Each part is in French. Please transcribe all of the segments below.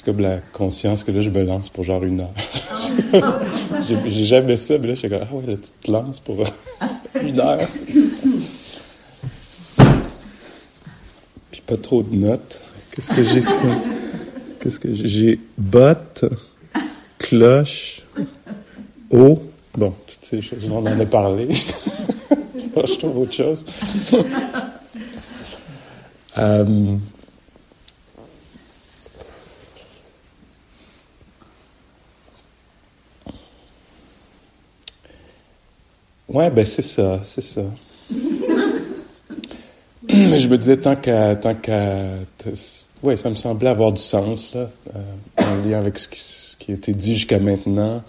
c'est comme la conscience que là, je me lance pour genre une heure. j'ai, j'ai jamais ça, mais là, je suis comme, ah ouais, là, tu te lances pour une heure. Puis pas trop de notes. Qu'est-ce que j'ai ça? Qu'est-ce que j'ai? J'ai botte, cloche, eau. Bon, toutes ces choses, on en a parlé. je trouve autre chose. euh, ouais, ben c'est ça, c'est ça. Mais je me disais, tant qu'à. Tant qu'à ouais, ça me semblait avoir du sens, là, euh, en lien avec ce qui, ce qui a été dit jusqu'à maintenant.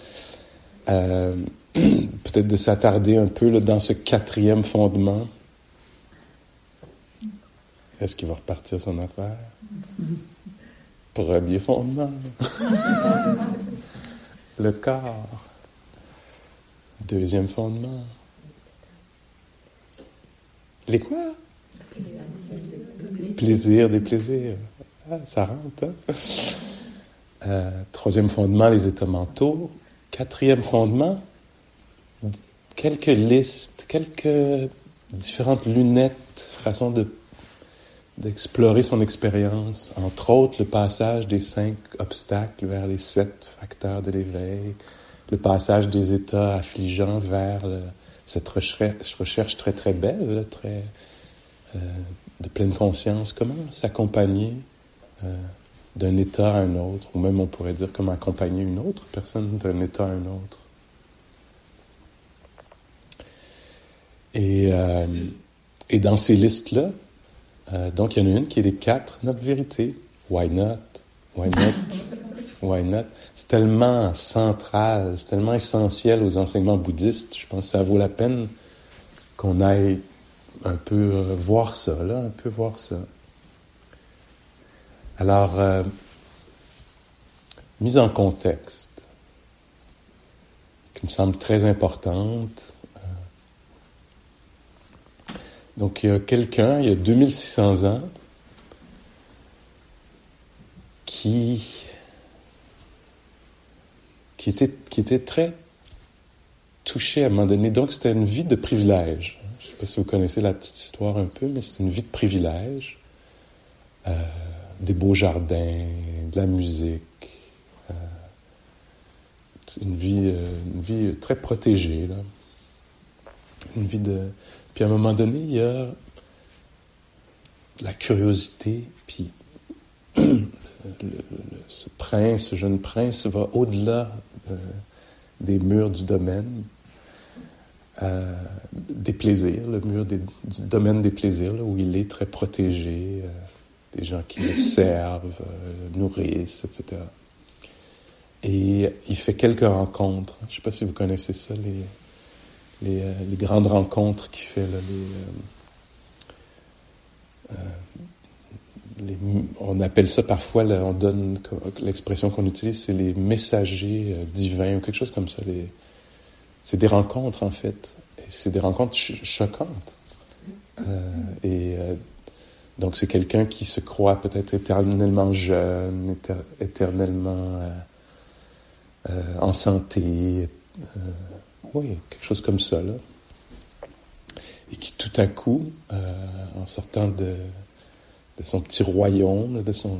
Euh, peut-être de s'attarder un peu là, dans ce quatrième fondement. Est-ce qu'il va repartir son affaire? Premier fondement. Le corps. Deuxième fondement. Les quoi? Plaisir, des plaisirs. Ah, ça rentre, hein? Euh, troisième fondement, les états mentaux. Quatrième fondement, quelques listes, quelques différentes lunettes, façon de d'explorer son expérience, entre autres le passage des cinq obstacles vers les sept facteurs de l'éveil, le passage des états affligeants vers le, cette recherche, très très belle, très euh, de pleine conscience. Comment s'accompagner euh, d'un état à un autre, ou même on pourrait dire comment accompagner une autre personne d'un état à un autre? Et, euh, et dans ces listes-là, euh, donc il y en a une qui est les quatre, notre vérité. Why not? Why not? Why not? C'est tellement central, c'est tellement essentiel aux enseignements bouddhistes. Je pense que ça vaut la peine qu'on aille un peu euh, voir ça, là, un peu voir ça. Alors, euh, mise en contexte, qui me semble très importante. Donc, il y a quelqu'un, il y a 2600 ans, qui, qui, était, qui était très touché à un moment donné. Donc, c'était une vie de privilège. Je ne sais pas si vous connaissez la petite histoire un peu, mais c'est une vie de privilège. Euh, des beaux jardins, de la musique. Euh, une, vie, euh, une vie très protégée. Là. Une vie de puis à un moment donné, il y a la curiosité, puis ce prince, ce jeune prince, va au-delà euh, des murs du domaine, euh, des plaisirs, le mur du domaine des plaisirs, où il est très protégé, euh, des gens qui le servent, le nourrissent, etc. Et il fait quelques rencontres. Je ne sais pas si vous connaissez ça, les, les, grandes rencontres qu'il fait, là, les, euh, euh, on appelle ça parfois, on donne l'expression qu'on utilise, c'est les messagers divins ou quelque chose comme ça. c'est des rencontres en fait, c'est des rencontres choquantes. et donc c'est quelqu'un qui se croit peut-être éternellement jeune, éternellement en santé oui, quelque chose comme ça, là. Et qui tout à coup, euh, en sortant de, son petit royaume, de son,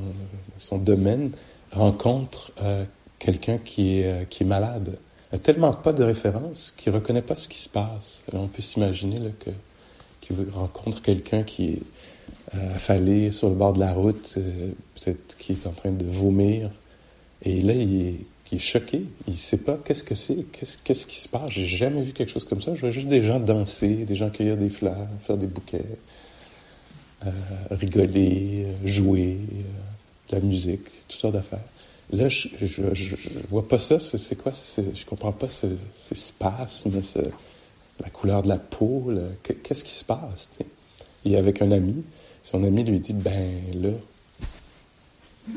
domaine, rencontre euh, quelqu'un qui est, euh, qui est malade. Il n'a tellement pas de référence qu'il ne reconnaît pas ce qui se passe. On peut s'imaginer que, qu'il rencontre quelqu'un qui est affalé sur le bord de la route, peut-être qui est en train de vomir. Et là, il est il est choqué. Il ne sait pas qu'est-ce que c'est, qu'est-ce, qu'est-ce qui se passe. J'ai jamais vu quelque chose comme ça. Je vois juste des gens danser, des gens cueillir des fleurs, faire des bouquets. Rigoler, jouer, de la musique, toutes sortes d'affaires. Là, je, vois pas ça. C'est quoi? Je comprends pas ce, ces spasmes, la couleur de la peau. Qu'est-ce qui se passe? T'sais? Et avec un ami, son ami lui dit, ben là,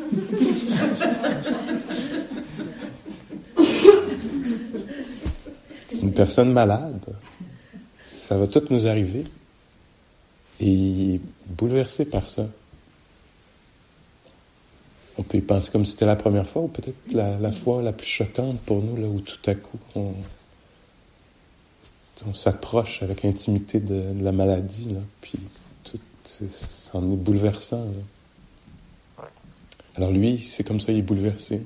c'est une personne malade. Ça va tout nous arriver. Et bouleversé par ça. On peut y penser comme si c'était la première fois, ou peut-être la, fois la plus choquante pour nous, là où tout à coup on, s'approche avec intimité de, la maladie, là, puis tout, ça en est bouleversant. Alors lui, c'est comme ça, il est bouleversé.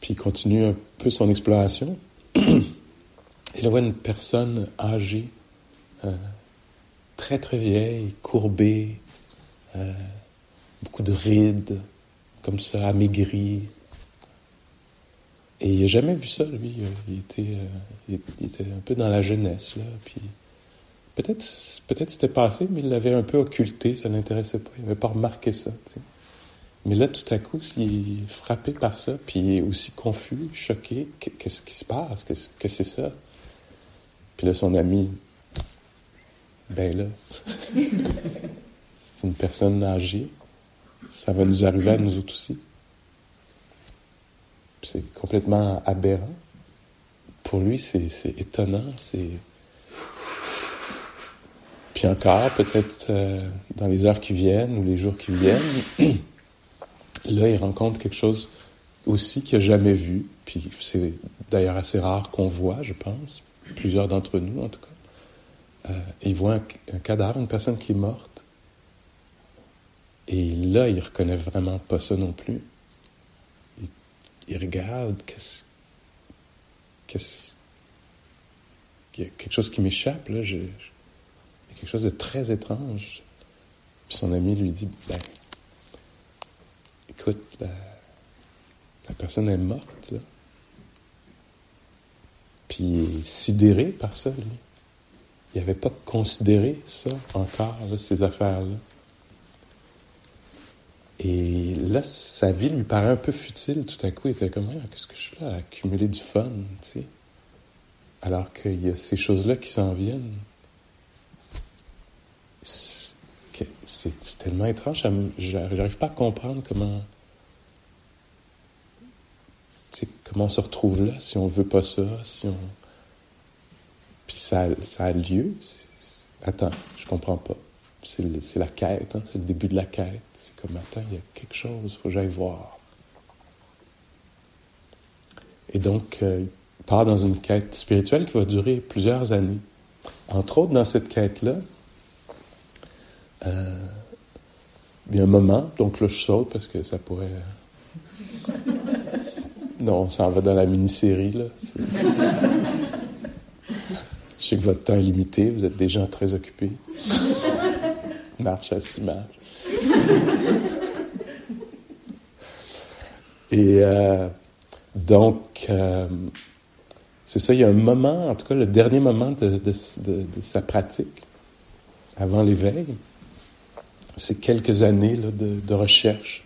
Puis il continue un peu son exploration. il voit une personne âgée, euh, très très vieille, courbée, euh, beaucoup de rides, comme ça, amaigrie. Et il n'a jamais vu ça, lui. Il était, euh, il était un peu dans la jeunesse, là. Puis peut-être, peut-être c'était passé, mais il l'avait un peu occulté, ça l'intéressait pas. Il n'avait pas remarqué ça. Mais là, tout à coup, il est frappé par ça, puis il est aussi confus, choqué. Qu'est-ce qui se passe? Qu'est-ce que c'est ça? Puis là, son ami, ben là, c'est une personne âgée. Ça va nous arriver à nous autres aussi. C'est complètement aberrant. Pour lui, c'est étonnant. C'est puis encore, peut-être euh, dans les heures qui viennent ou les jours qui viennent, là, il rencontre quelque chose aussi qu'il n'a jamais vu. Puis c'est d'ailleurs assez rare qu'on voit, je pense, plusieurs d'entre nous en tout cas. Euh, il voit un, cadavre, une personne qui est morte. Et là, il reconnaît vraiment pas ça non plus. Il, regarde, qu'est-ce, qu'est-ce, il y a quelque chose qui m'échappe là. il y a quelque chose de très étrange. Puis son ami lui dit, ben, écoute, la, personne est morte, là. Puis il est sidéré par ça, lui. Il n'avait pas considéré ça encore, ces affaires-là. Et là, sa vie lui paraît un peu futile tout à coup. Il était comme, ah, qu'est-ce que je suis là à accumuler du fun, tu sais. Alors qu'il y a ces choses-là qui s'en viennent. c'est tellement étrange. Je n'arrive pas à comprendre comment. Comment on se retrouve là si on veut pas ça, si on. Puis ça, ça a lieu. Attends, je comprends pas. C'est la quête, hein, c'est le début de la quête. C'est comme, attends, il y a quelque chose, il faut que j'aille voir. Et donc, euh, il part dans une quête spirituelle qui va durer plusieurs années. Entre autres, dans cette quête-là, euh, il y a un moment, donc là je saute parce que ça pourrait. Euh, non, on s'en va dans la mini-série, là. Je sais que votre temps est limité, vous êtes des gens très occupés. Marche à six marches. Et euh, donc, euh, c'est ça, il y a un moment, en tout cas le dernier moment de, de sa pratique, avant l'éveil, c'est quelques années de, recherche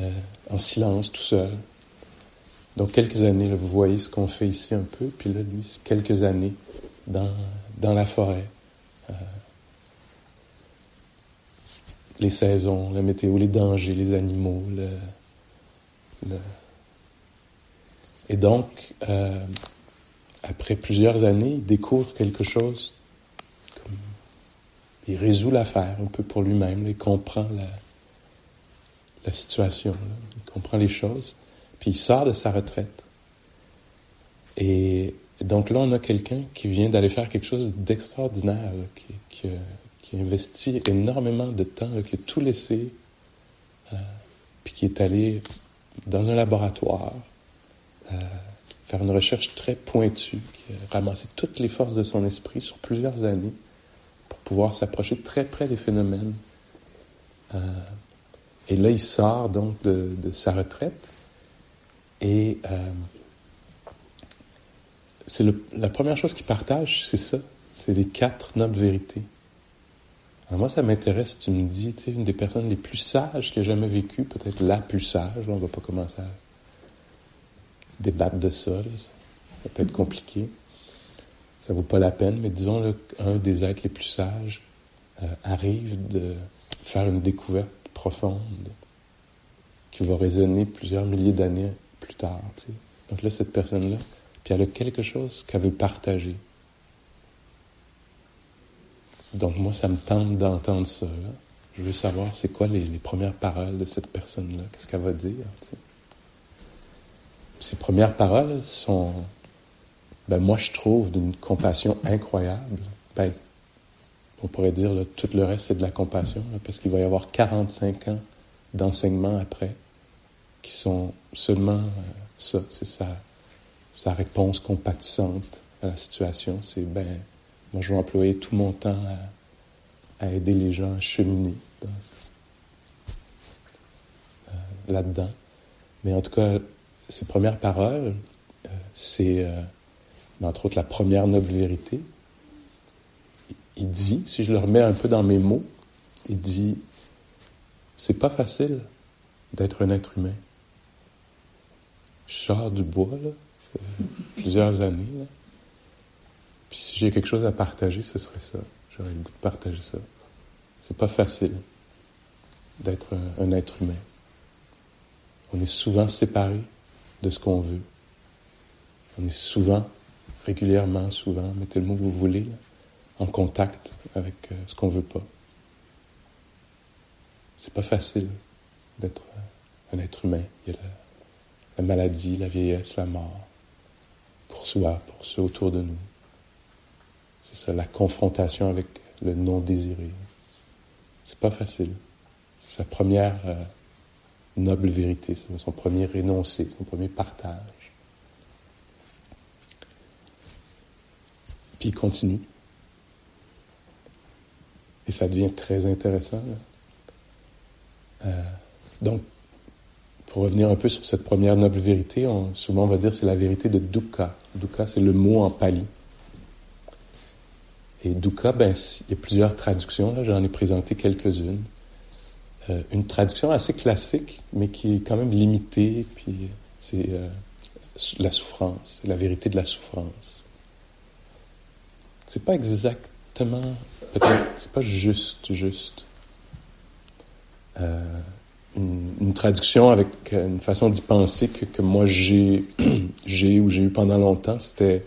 euh, en silence, tout seul. Donc quelques années, vous voyez ce qu'on fait ici un peu, puis là, lui, c'est quelques années dans, dans la forêt. Euh, les saisons, la météo, les dangers, les animaux. Et donc, euh, après plusieurs années, il découvre quelque chose il résout l'affaire un peu pour lui-même. Il comprend la, la situation, il comprend les choses, puis il sort de sa retraite. Et donc là, on a quelqu'un qui vient d'aller faire quelque chose d'extraordinaire, qui, qui, qui, investit énormément de temps, qui a tout laissé, euh, puis qui est allé dans un laboratoire, euh, faire une recherche très pointue, qui a ramassé toutes les forces de son esprit sur plusieurs années pouvoir s'approcher très près des phénomènes. Euh, et là, il sort donc de, sa retraite et c'est la première chose qu'il partage, c'est ça, c'est les quatre nobles vérités. Alors moi, ça m'intéresse, tu me dis, tu sais, une des personnes les plus sages qui a jamais vécu, peut-être la plus sage, on va pas commencer à débattre de ça, ça peut être compliqué. Ça vaut pas la peine, mais disons qu'un des êtres les plus sages euh, arrive de faire une découverte profonde qui va résonner plusieurs milliers d'années plus tard. Tu sais. Donc là, cette personne-là, puis elle a quelque chose qu'elle veut partager. Donc moi, ça me tente d'entendre ça. Je veux savoir c'est quoi les, premières paroles de cette personne-là, qu'est-ce qu'elle va dire. Ces premières paroles sont, ben moi je trouve d'une compassion incroyable. Ben, on pourrait dire là, tout le reste c'est de la compassion, parce qu'il va y avoir 45 ans d'enseignement après, qui sont seulement euh, ça, c'est sa, sa réponse compatissante à la situation. C'est ben moi, je vais employer tout mon temps à, aider les gens à cheminer euh, là-dedans. Mais en tout cas, ces premières paroles, euh, c'est, euh, entre autres, la première noble vérité. Il dit, si je le remets un peu dans mes mots, il dit, c'est pas facile d'être un être humain. Je sors du bois, là, plusieurs années. Puis si j'ai quelque chose à partager, ce serait ça. J'aurais le goût de partager ça. C'est pas facile d'être un, être humain. On est souvent séparés de ce qu'on veut. On est souvent, régulièrement, souvent, mettez le mot que vous voulez, en contact avec euh, ce qu'on veut pas. C'est pas facile d'être un être humain. Il y a la maladie, la vieillesse, la mort, pour soi, pour ceux autour de nous. C'est ça, la confrontation avec le non désiré. C'est pas facile. C'est sa première euh, noble vérité, son premier énoncé, son premier partage. Puis il continue. Et ça devient très intéressant. Euh, donc, pour revenir un peu sur cette première noble vérité, souvent on va dire c'est la vérité de dukkha. Dukkha, c'est le mot en pali. Et dukkha, ben, il y a plusieurs traductions, là, j'en ai présenté quelques-unes. Euh, une traduction assez classique, mais qui est quand même limitée, puis c'est euh, la souffrance, la vérité de la souffrance. C'est pas exactement, peut-être, c'est pas juste, juste. Euh, une, traduction avec une façon d'y penser que, moi j'ai, ou j'ai eu pendant longtemps, c'était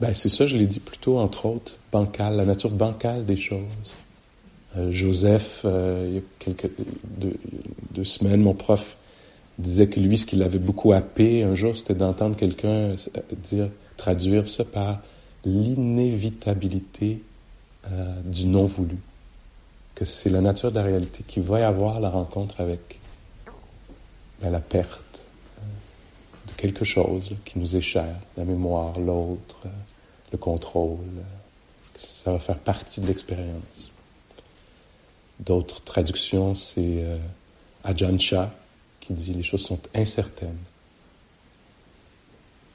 Ben, c'est ça, je l'ai dit plutôt, entre autres, bancal, la nature bancale des choses. Euh, Joseph, euh, il y a quelques deux, semaines, mon prof disait que lui, ce qui l'avait beaucoup happé un jour, c'était d'entendre quelqu'un euh, dire, traduire ça par l'inévitabilité du non voulu. Que c'est la nature de la réalité qui va y avoir la rencontre avec ben, la perte, quelque chose qui nous est cher, la mémoire, l'autre, euh, le contrôle. Euh, ça va faire partie de l'expérience. D'autres traductions, c'est euh, Ajahn qui dit les choses sont incertaines.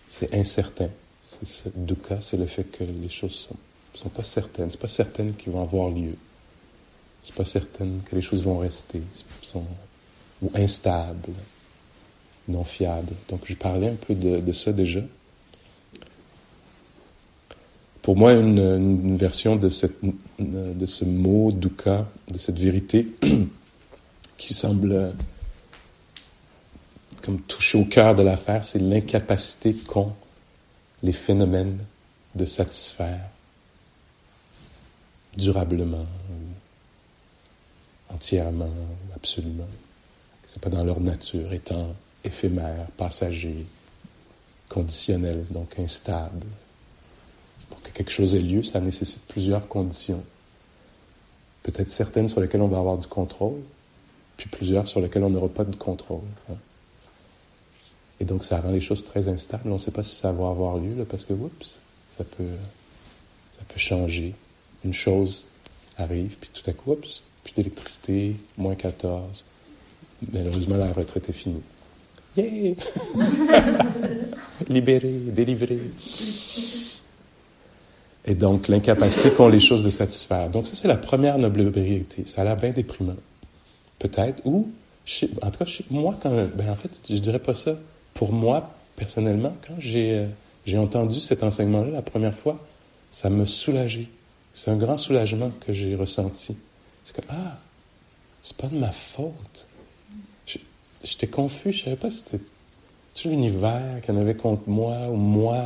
C'est incertain. C'est, dukkha, c'est le fait que les choses sont, sont pas certaines. C'est pas certaines qu'ils vont avoir lieu. C'est pas certaine que les choses vont rester. Sont, ou instables non fiable. Donc, je parlais un peu de, ça déjà. Pour moi, une, version de, cette, de ce mot dukkha, de cette vérité, qui semble comme toucher au cœur de l'affaire, c'est l'incapacité qu'ont les phénomènes de satisfaire durablement, entièrement, absolument. C'est pas dans leur nature, étant éphémère, passager, conditionnel, donc instable. Pour que quelque chose ait lieu, ça nécessite plusieurs conditions. Peut-être certaines sur lesquelles on va avoir du contrôle, puis plusieurs sur lesquelles on n'aura pas de contrôle. Hein. Et donc ça rend les choses très instables. On ne sait pas si ça va avoir lieu, parce que, oups, ça peut, ça peut changer. Une chose arrive, puis tout à coup, oups, plus d'électricité, moins 14. Malheureusement, la retraite est finie. Yeah! Libéré, délivré. Et donc, l'incapacité qu'ont les choses de satisfaire. Donc, ça, c'est la première noble vérité. Ça a l'air bien déprimant. Peut-être. Ou, en tout cas, moi, quand, ben, en fait, je dirais pas ça. Pour moi, personnellement, quand j'ai, euh, j'ai entendu cet enseignement-là la première fois, ça me soulageait. C'est un grand soulagement que j'ai ressenti. C'est que, ah, c'est pas de ma faute. J'étais confus, je savais pas si c'était tout l'univers qu'il y en avait contre moi, ou moi,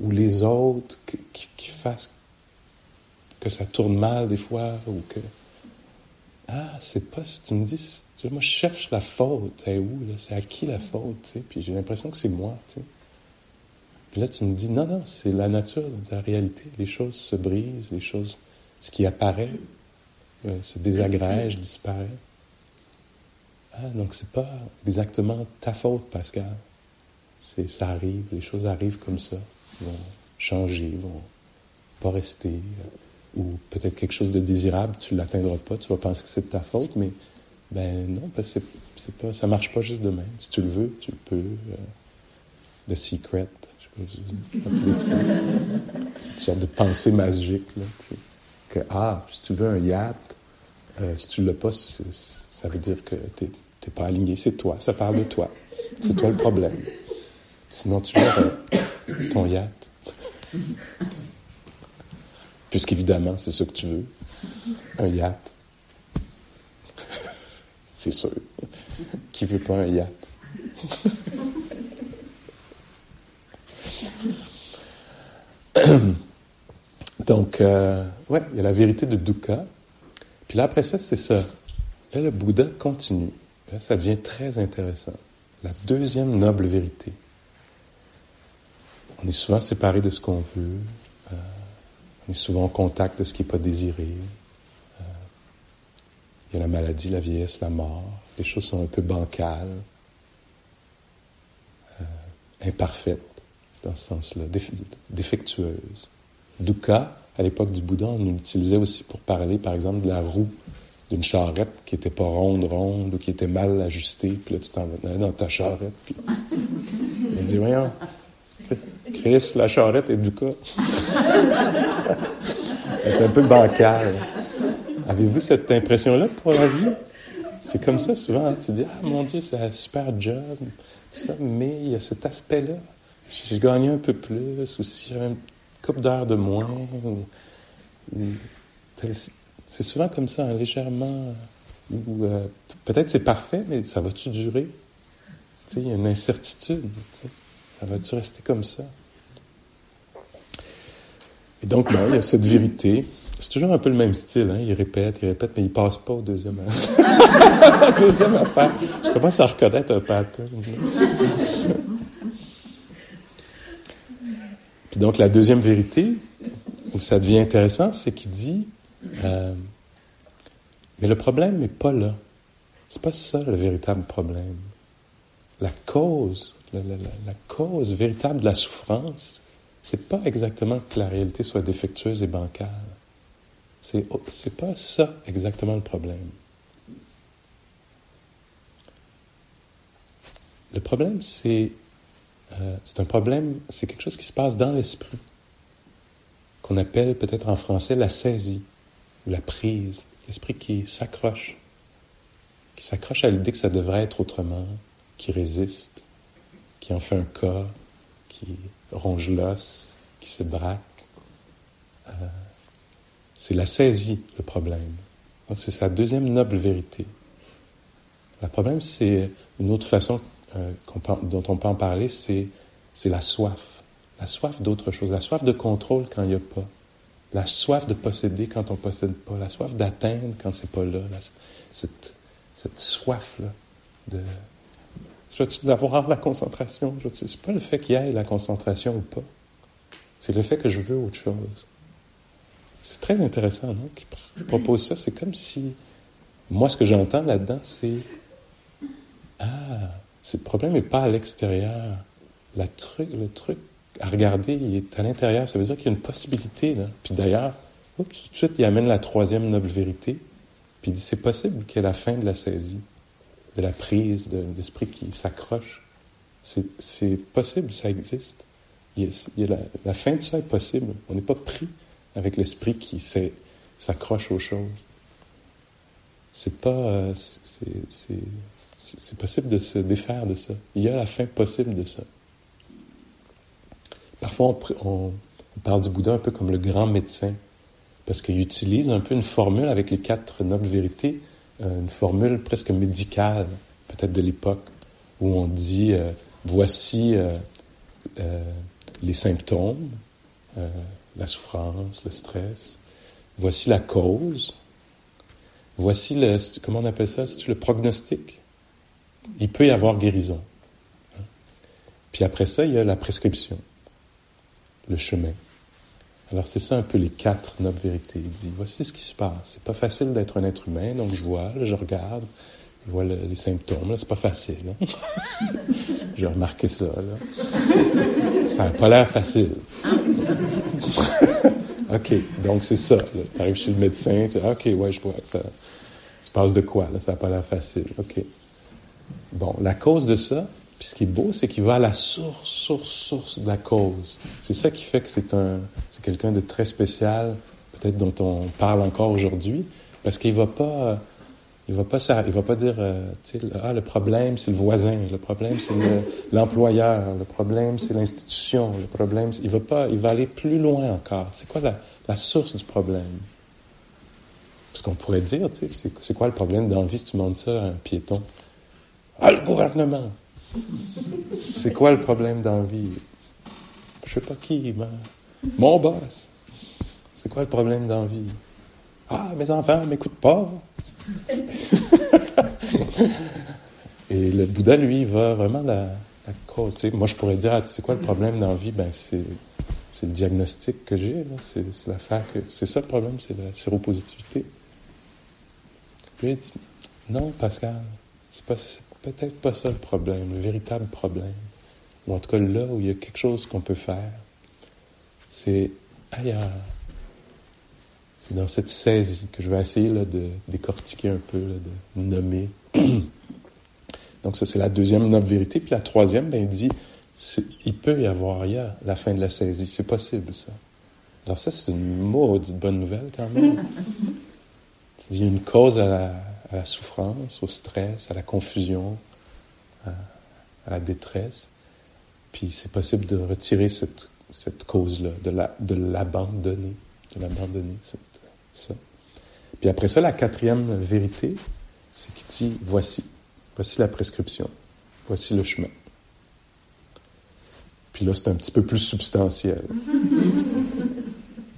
ou les autres, qui, qui, fassent que ça tourne mal des fois, ou que. Ah, c'est pas si tu me dis, moi je cherche la faute, c'est où, là, c'est à qui la faute, tu sais, puis j'ai l'impression que c'est moi, tu sais. Puis là, tu me dis, non, non, c'est la nature de la réalité. Les choses se brisent, les choses, ce qui apparaît euh, se désagrège, disparaît. Ah, donc c'est pas exactement ta faute, Pascal. C'est, ça arrive, les choses arrivent comme ça, vont changer, vont pas rester, euh, ou peut-être quelque chose de désirable, tu l'atteindras pas, tu vas penser que c'est de ta faute, mais ben non, parce que c'est, pas, ça marche pas juste de même. Si tu le veux, tu le peux. Euh, the secret, c'est une sorte de pensée magique. Là, que, ah, si tu veux un yacht, euh, si tu l'as pas, ça veut dire que tu n'es pas aligné. C'est toi, ça parle de toi. C'est toi le problème. Sinon, tu l'aurais, ton yacht. Puisqu'évidemment, c'est ce que tu veux. Un yacht. C'est sûr. Qui veut pas un yacht? Donc, euh, ouais, il y a la vérité de dukkha. Puis là, après ça, c'est ça. Là, le Bouddha continue. Là, ça devient très intéressant. La deuxième noble vérité. On est souvent séparé de ce qu'on veut. Euh, on est souvent en contact de ce qui n'est pas désiré. Euh, il y a la maladie, la vieillesse, la mort. Les choses sont un peu bancales, imparfaites dans ce sens-là, défectueuses. Dukkha, à l'époque du Bouddha, on l'utilisait aussi pour parler, par exemple, de la roue d'une charrette qui était pas ronde, ronde, ou qui était mal ajustée, puis là, tu t'en vas dans ta charrette, puis il dit, voyons, Chris, la charrette est Dukkha. C'est un peu bancal. Avez-vous cette impression-là pour la vie? C'est comme ça souvent. Hein. Tu dis, ah mon Dieu, c'est un super job, ça, mais il y a cet aspect-là. J'ai gagné un peu plus, ou si j'avais couple d'heures de moins. c'est souvent comme ça, hein, légèrement. Ou euh, peut-être c'est parfait, mais ça va-tu durer? Il y a une incertitude. Ça va-tu rester comme ça? Et donc, il y a cette vérité. C'est toujours un peu le même style. Hein? Il répète, il répète, mais il passe pas au deuxième, deuxième affaire. Je commence à reconnaître un pattern donc la deuxième vérité, où ça devient intéressant, c'est qu'il dit, euh, mais le problème n'est pas là. C'est pas ça le véritable problème. La cause, la, cause véritable de la souffrance, c'est pas exactement que la réalité soit défectueuse et bancale. C'est, c'est pas ça exactement le problème. Le problème, c'est euh, c'est un problème, c'est quelque chose qui se passe dans l'esprit, qu'on appelle peut-être en français la saisie ou la prise, l'esprit qui s'accroche, qui s'accroche à l'idée que ça devrait être autrement, qui résiste, qui en fait un cas, qui ronge l'os, qui se braque. Euh, c'est la saisie le problème. Donc c'est sa deuxième noble vérité. Le problème, c'est une autre façon euh, dont on peut en parler, c'est, la soif. La soif d'autre chose, la soif de contrôle quand il n'y a pas. La soif de posséder quand on ne possède pas. La soif d'atteindre quand c'est pas là. cette, cette soif-là de... Je veux d'avoir la concentration? C'est pas le fait qu'il y ait la concentration ou pas. C'est le fait que je veux autre chose. C'est très intéressant, non? Qui propose ça. C'est comme si... Moi, ce que j'entends là-dedans, c'est... Ah, le problème n'est pas à l'extérieur. Truc, le truc à regarder, il est à l'intérieur. Ça veut dire qu'il y a une possibilité. Là. Puis d'ailleurs, tout de suite, il amène la troisième noble vérité. Puis il dit, c'est possible qu'il y ait la fin de la saisie, de la prise, de l'esprit qui s'accroche. C'est possible, ça existe. la, fin de ça est possible. On n'est pas pris avec l'esprit qui s'accroche aux choses. C'est pas, euh, c'est possible de se défaire de ça. Il y a la fin possible de ça. Parfois, on, parle du Bouddha un peu comme le grand médecin, parce qu'il utilise un peu une formule avec les quatre nobles vérités, euh, une formule presque médicale, peut-être de l'époque, où on dit euh, voici les symptômes, la souffrance, le stress, voici la cause, voici le, comment on appelle ça, c'est le prognostic? Il peut y avoir guérison. Puis après ça, il y a la prescription, le chemin. Alors c'est ça un peu les quatre nobles vérités. Il dit, voici ce qui se passe. C'est pas facile d'être un être humain, donc je vois, je regarde, je vois les symptômes. C'est pas facile. Hein. J'ai remarqué ça. Là. Ça n'a pas l'air facile. OK, donc c'est ça. Tu arrives chez le médecin, tu dis, OK, ouais, je vois ça se passe de quoi, là, ça n'a pas l'air facile. OK. Bon, la cause de ça, puis ce qui est beau, c'est qu'il va à la source, source, source de la cause. C'est ça qui fait que c'est un, c'est quelqu'un de très spécial, peut-être dont on parle encore aujourd'hui, parce qu'il va pas, il va pas il va pas dire, euh, ah, le problème c'est le voisin, le problème c'est l'employeur, le, problème c'est l'institution, le problème, il va pas, il va aller plus loin encore. C'est quoi la, source du problème? Parce qu'on pourrait dire, c'est quoi le problème dans la vie si tu demandes ça à un piéton? Ah, le gouvernement! C'est quoi le problème dans la vie? Je sais pas qui, mais mon boss. C'est quoi le problème dans la vie? Ah, mes enfants m'écoutent pas. Et le Bouddha, lui, va vraiment la, la cause. moi, je pourrais dire, ah, c'est quoi le problème dans la vie? Ben, c'est, le diagnostic que j'ai. C'est, l'affaire que. C'est ça le problème, c'est la séropositivité. Puis il dit, non, Pascal, c'est, pas, peut-être pas ça le problème, le véritable problème. Ou en tout cas, là où il y a quelque chose qu'on peut faire, c'est ailleurs. C'est dans cette saisie que je vais essayer là, de décortiquer un peu, de nommer. Donc ça, c'est la deuxième noble vérité. Puis la troisième, ben, il dit, il peut y avoir, il y a la fin de la saisie. C'est possible, ça. Alors ça, c'est une maudite bonne nouvelle quand même. y a une cause à la, souffrance, au stress, à la confusion, à, la détresse. Puis c'est possible de retirer cette, cette cause-là, de l'abandonner, de l'abandonner, ça. Puis après ça, la quatrième vérité, c'est qu'il dit, voici, voici la prescription, voici le chemin. Puis là, c'est un petit peu plus substantiel.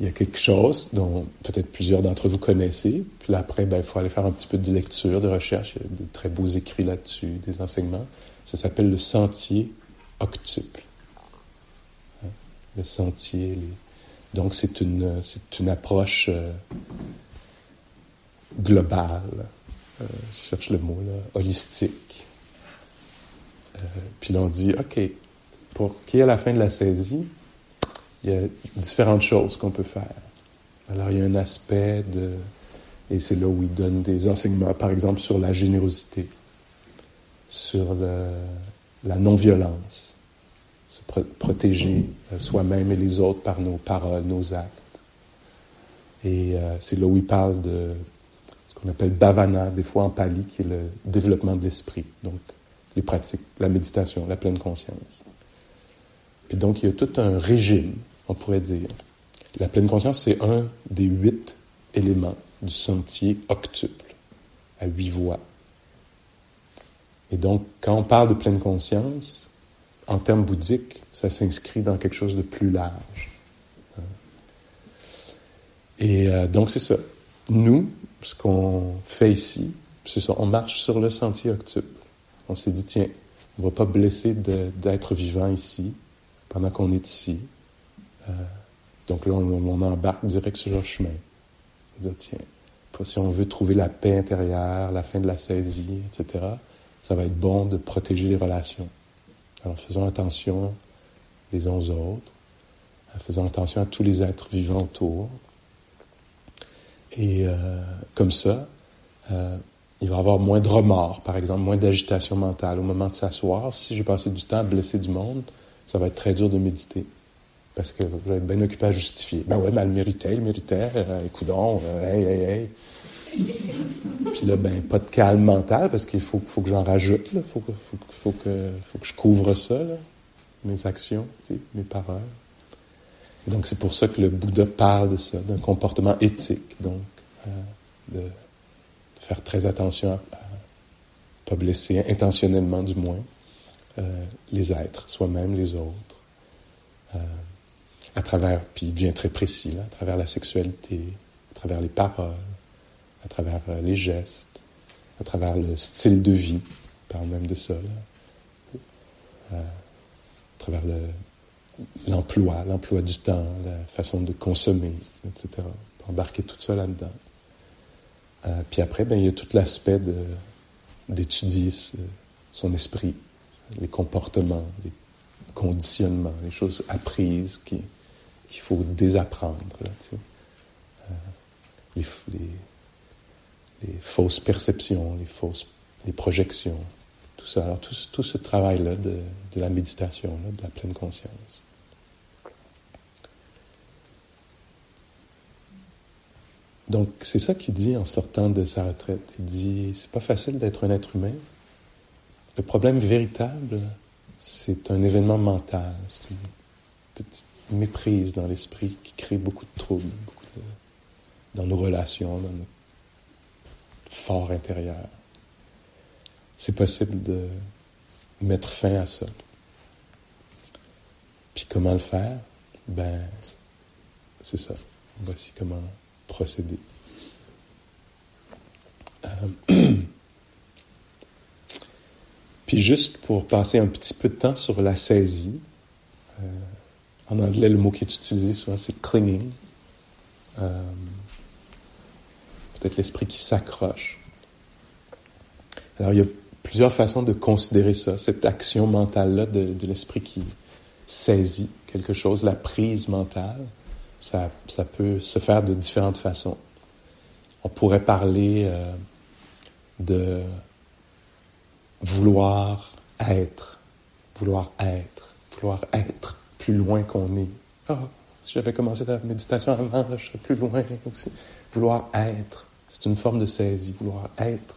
Il y a quelque chose dont peut-être plusieurs d'entre vous connaissez. Puis après, ben, il faut aller faire un petit peu de lecture, de recherche. Il y a des très beaux écrits là-dessus, des enseignements. Ça s'appelle le sentier octuple. Hein? Le sentier. Donc, c'est une, c'est une approche euh, globale. Euh, je cherche le mot, là, holistique. Euh, puis là, on dit, OK, pour qu'il y ait la fin de la saisie, il y a différentes choses qu'on peut faire. Alors, il y a un aspect de... Et c'est là où il donne des enseignements, par exemple, sur la générosité, sur la non-violence, se protéger euh, soi-même et les autres par nos paroles, nos actes. Et euh, c'est là où il parle de ce qu'on appelle bhavana, des fois en pali, qui est le développement de l'esprit. Donc, les pratiques, la méditation, la pleine conscience. Puis donc, il y a tout un régime, on pourrait dire. La pleine conscience, c'est un des huit éléments du sentier octuple, à huit voix. Et donc, quand on parle de pleine conscience, en termes bouddhiques, ça s'inscrit dans quelque chose de plus large. Et euh, donc, c'est ça. Nous, ce qu'on fait ici, c'est ça, on marche sur le sentier octuple. On s'est dit, tiens, on ne va pas blesser d'être vivant ici pendant qu'on est ici. Euh, donc là, on, embarque direct sur le chemin. Dire, tiens, si on veut trouver la paix intérieure, la fin de la saisie, etc., ça va être bon de protéger les relations. Alors faisons attention les uns aux autres, faisons attention à tous les êtres vivants autour. Et euh, comme ça, euh, il va avoir moins de remords, par exemple, moins d'agitation mentale au moment de s'asseoir. Si j'ai passé du temps à blesser du monde, ça va être très dur de méditer. Parce que vous êtes bien occupé à justifier. Ben ouais, ben elle méritait, elle méritait. Euh, écoudons, euh, hey, hey, hey. Puis là, ben, pas de calme mental, parce qu'il faut, faut que j'en rajoute, Il faut, que, faut, que, faut que je couvre ça, mes actions, mes paroles. Et donc, c'est pour ça que le Bouddha parle de ça, d'un comportement éthique, donc, euh, de, faire très attention à, ne pas blesser intentionnellement, du moins, euh, les êtres, soi-même, les autres, euh, à travers, puis il devient très précis, là, à travers la sexualité, à travers les paroles, à travers euh, les gestes, à travers le style de vie, parle même de ça, à travers l'emploi, l'emploi du temps, la façon de consommer, etc. embarquer tout ça là-dedans. puis après, ben, il y a tout l'aspect d'étudier son esprit, les comportements, les conditionnements, les choses apprises qu'il faut désapprendre. Euh, les, fausses perceptions, les fausses les projections, tout ça. Alors, tout, tout ce travail-là de, la méditation, de la pleine conscience. Donc, c'est ça qu'il dit en sortant de sa retraite. Il dit c'est pas facile d'être un être humain, le problème véritable, c'est un événement mental, c'est une petite méprise dans l'esprit qui crée beaucoup de troubles dans nos relations, dans notre fort intérieur. C'est possible de mettre fin à ça. Puis comment le faire? Ben, c'est ça. Voici comment procéder. Euh, Puis juste pour passer un petit peu de temps sur la saisie, euh, en anglais, le mot qui est utilisé souvent, c'est clinging. Euh, peut-être l'esprit qui s'accroche. Alors, il y a plusieurs façons de considérer ça, cette action mentale-là de, l'esprit qui saisit quelque chose, la prise mentale. Ça, ça, peut se faire de différentes façons. On pourrait parler euh, de vouloir être, vouloir être, vouloir être plus loin qu'on est. Ah, si j'avais commencé la méditation avant, je serais plus loin aussi. Vouloir être, c'est une forme de saisie, vouloir être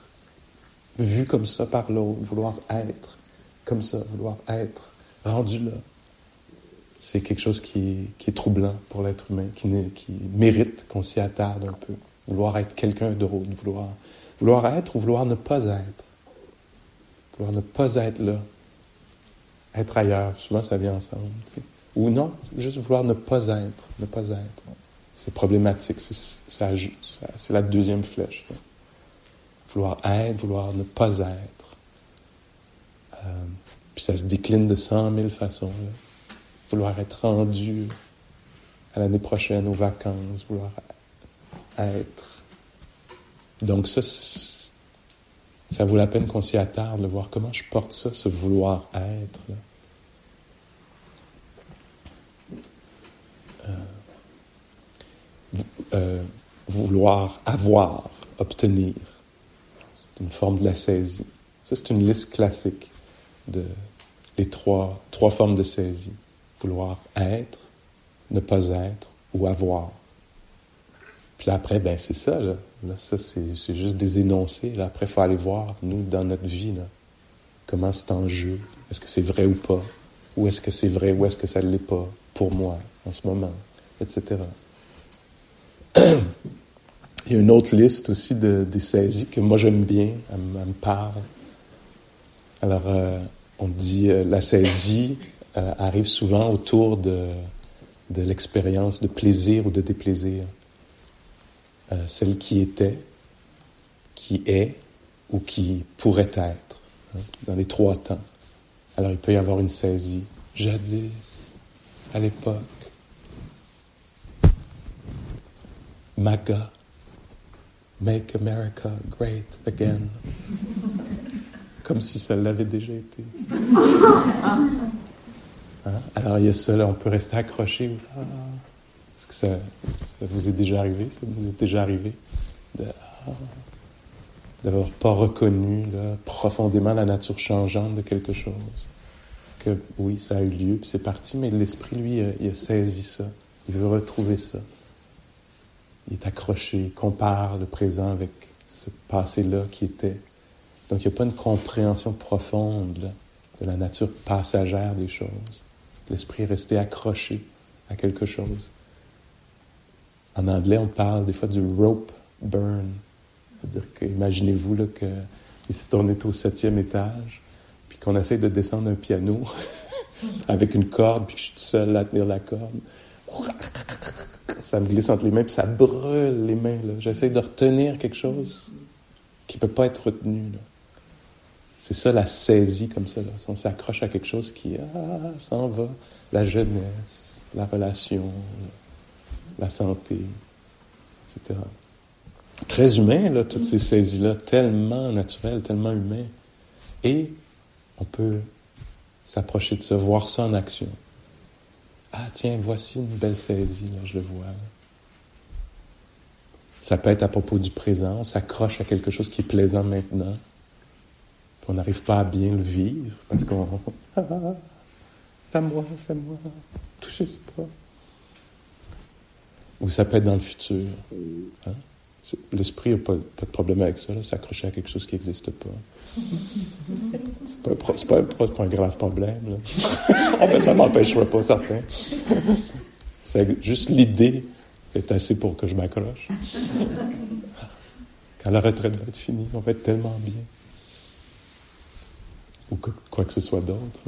vu comme ça par l'autre, vouloir être comme ça, vouloir être rendu là. C'est quelque chose qui, est troublant pour l'être humain, qui, qui mérite qu'on s'y attarde un peu. Vouloir être quelqu'un d'autre, vouloir, vouloir être ou vouloir ne pas être. Vouloir ne pas être là. Être ailleurs. Souvent, ça vient ensemble. Ou non, juste vouloir ne pas être. Ne pas être. C'est problématique. C'est la deuxième flèche. Vouloir être, vouloir ne pas être. Euh, puis ça se décline de cent mille façons. Vouloir être rendu à l'année prochaine aux vacances. Vouloir être. Donc ça, ça vaut la peine qu'on s'y attarde, de voir comment je porte ça, ce vouloir être. Euh, vouloir avoir, obtenir. C'est une forme de la saisie. Ça, c'est une liste classique de les trois, trois formes de saisie. Vouloir être, ne pas être ou avoir. Puis après, ben c'est ça, là. ça, c'est juste des énoncés. Là. Après, il faut aller voir, nous, dans notre vie, là, comment c'est en jeu? Est-ce que c'est vrai ou pas? Ou est-ce que c'est vrai ou est-ce que ça ne l'est pas? Pour moi en ce moment? Etc. Il y a une autre liste aussi de, des saisies que moi j'aime bien, elle, me parle. Alors, euh, on dit euh, la saisie euh, arrive souvent autour de, de l'expérience de plaisir ou de déplaisir. Euh, celle qui était, qui est ou qui pourrait être, hein, dans les trois temps. Alors il peut y avoir une saisie. Jadis, à l'époque, MAGA, Make America Great Again. Comme si ça l'avait déjà été. Hein? Alors il y a ça, là, on peut rester accroché. Ah, ça, vous est déjà arrivé, ça vous est déjà arrivé d'avoir pas reconnu profondément la nature changeante de quelque chose? Que oui, ça a eu lieu, puis c'est parti, mais l'esprit, lui, il a saisi ça. Il veut retrouver ça. Il est accroché, il compare le présent avec ce passé-là qui était. Donc, il n'y a pas une compréhension profonde de la nature passagère des choses. L'esprit est resté accroché à quelque chose. En anglais, on parle des fois du rope burn. C'est-à-dire que, imaginez-vous là, que ici, on est au septième étage, qu'on essaye de descendre un piano avec une corde, puis que je suis tout seul à tenir la corde. Ça me glisse entre les mains, puis ça brûle les mains. J'essaie de retenir quelque chose qui ne peut pas être retenu. C'est ça la saisie comme ça. Là. On s'accroche à quelque chose qui ah, s'en va. La jeunesse, la relation, la santé, etc. Très humain, là, toutes ces saisies-là, tellement naturelles, tellement humaines. Et on peut s'approcher de ça, voir ça en action. Ah, tiens, voici une belle saisie, là, je le vois. Ça peut être à propos du présent, on s'accroche à quelque chose qui est plaisant maintenant. Puis on n'arrive pas à bien le vivre parce qu'on. Ah, c'est à moi, c'est à moi. Touchez ce pas. Ou ça peut être dans le futur. Hein? L'esprit n'a pas, de problème avec ça, s'accrocher à quelque chose qui n'existe pas. C'est pas, pas, pas, un grave problème. Là. oh, ben, ça m'empêchera pas, certain. Juste l'idée est assez pour que je m'accroche. Quand la retraite va être finie, on va être tellement bien. Ou quoi que ce soit d'autre.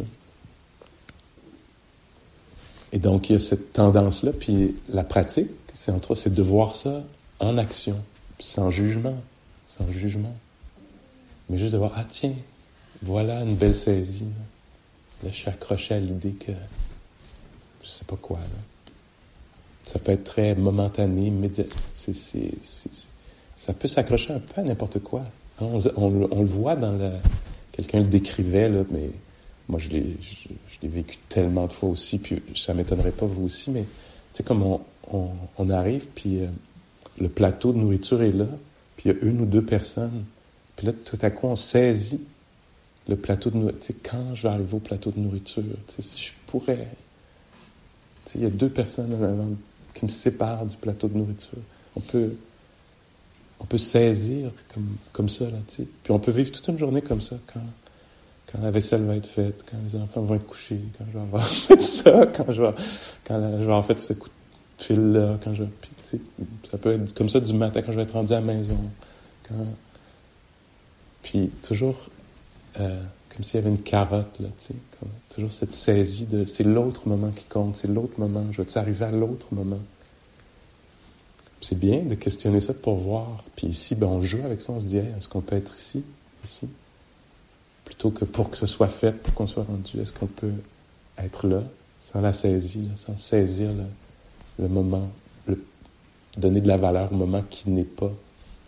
Et donc, il y a cette tendance-là, puis la pratique, c'est entre c'est de voir ça en action, sans jugement, sans jugement. Mais juste de voir, ah tiens, voilà une belle saisie. Là, je suis accroché à l'idée que je sais pas quoi. Ça peut être très momentané, immédiat. ça peut s'accrocher un peu à n'importe quoi. On, le voit dans la... Quelqu'un le décrivait, là, mais moi, je l'ai, vécu tellement de fois aussi, puis ça m'étonnerait pas vous aussi, mais tu sais, comme on, arrive, puis euh, le plateau de nourriture est là, puis il y a une ou deux personnes, puis là, tout à coup, on saisit le plateau de nourriture. Quand je vais arriver au plateau de nourriture, si je pourrais... Il y a deux personnes qui me séparent du plateau de nourriture. On peut, on peut saisir comme, comme ça, là. Puis on peut vivre toute une journée comme ça, quand quand la vaisselle va être faite, quand les enfants vont être couchés, quand je vais avoir fait ça, quand je vais, quand je vais avoir fait ce coup de fil-là, quand je puis, ça peut être comme ça du matin quand je vais être rendu à la maison. Quand, puis toujours euh, comme s'il y avait une carotte, là, tu sais, toujours cette saisie de c'est l'autre moment qui compte, c'est l'autre moment, je vais arriver à l'autre moment? C'est bien de questionner ça pour voir. Puis ici, ben, on joue avec ça, on se dit, est-ce qu'on peut être ici, ici? plutôt que pour que ce soit fait, pour qu'on soit rendu. Est-ce qu'on peut être là, sans la saisie, sans saisir le, moment, donner de la valeur au moment qui n'est pas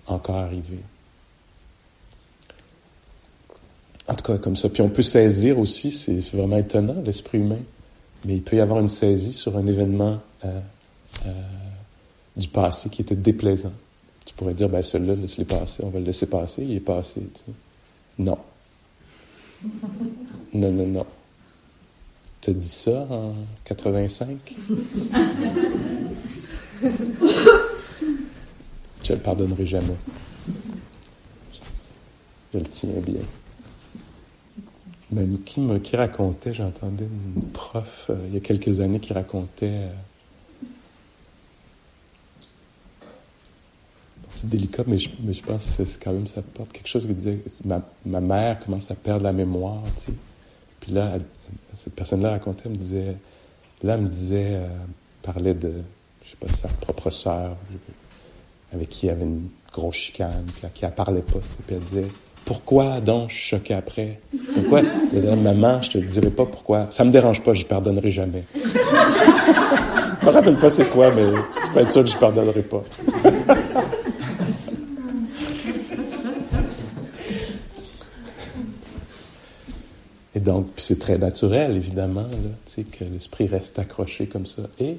encore arrivé? En tout cas, comme ça. Puis on peut saisir aussi, c'est vraiment étonnant, l'esprit humain, mais il peut y avoir une saisie sur un événement euh, euh, du passé qui était déplaisant. Tu pourrais dire, ben celui-là, laisse-le passer, on va le laisser passer, il est passé. Non. Non, non, non. T'as dit ça en 85? Je le pardonnerai jamais. Je le tiens bien. Même qui, me, qui racontait, j'entendais une prof euh, il y a quelques années qui racontait euh, c'est délicat, mais je, mais je pense que c'est quand même, ça porte quelque chose qui disait, ma, ma mère commence à perdre la mémoire, tu sais. Puis là, cette personne-là racontait, elle me disait, là, elle me disait, euh, parlait de, je sais pas, sa propre sœur, avec qui il y avait une grosse chicane, qui elle parlait pas. Puis elle disait, pourquoi donc je suis choquée après? Pourquoi? Maman, je te dirai pas pourquoi. Ça me dérange pas, je pardonnerai jamais. je me rappelle pas c'est quoi, mais tu peux être sûr que je pardonnerai pas. Et donc, c'est très naturel, évidemment, là, que l'esprit reste accroché comme ça. Et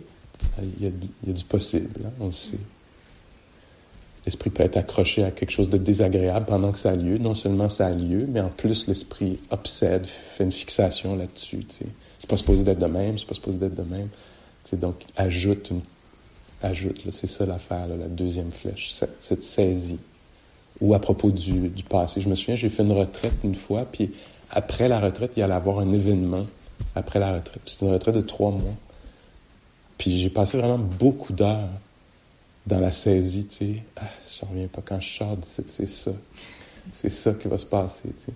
euh, il y, a, du possible, hein, on le sait. L'esprit peut être accroché à quelque chose de désagréable pendant que ça a lieu. Non seulement ça a lieu, mais en plus l'esprit obsède, fait une fixation là-dessus. C'est pas supposé d'être de même, c'est pas supposé d'être de même. Donc ajoute ajoute. C'est ça l'affaire, la deuxième flèche, cette saisie. Ou à propos du, du passé. Je me souviens, j'ai fait une retraite une fois, puis après la retraite, il y allait avoir un événement après la retraite. C'était une retraite de trois mois. Puis j'ai passé vraiment beaucoup d'heures dans la saisie, tu sais. Ah, je reviens pas quand je sors d'ici, c'est ça. C'est ça qui va se passer, tu sais.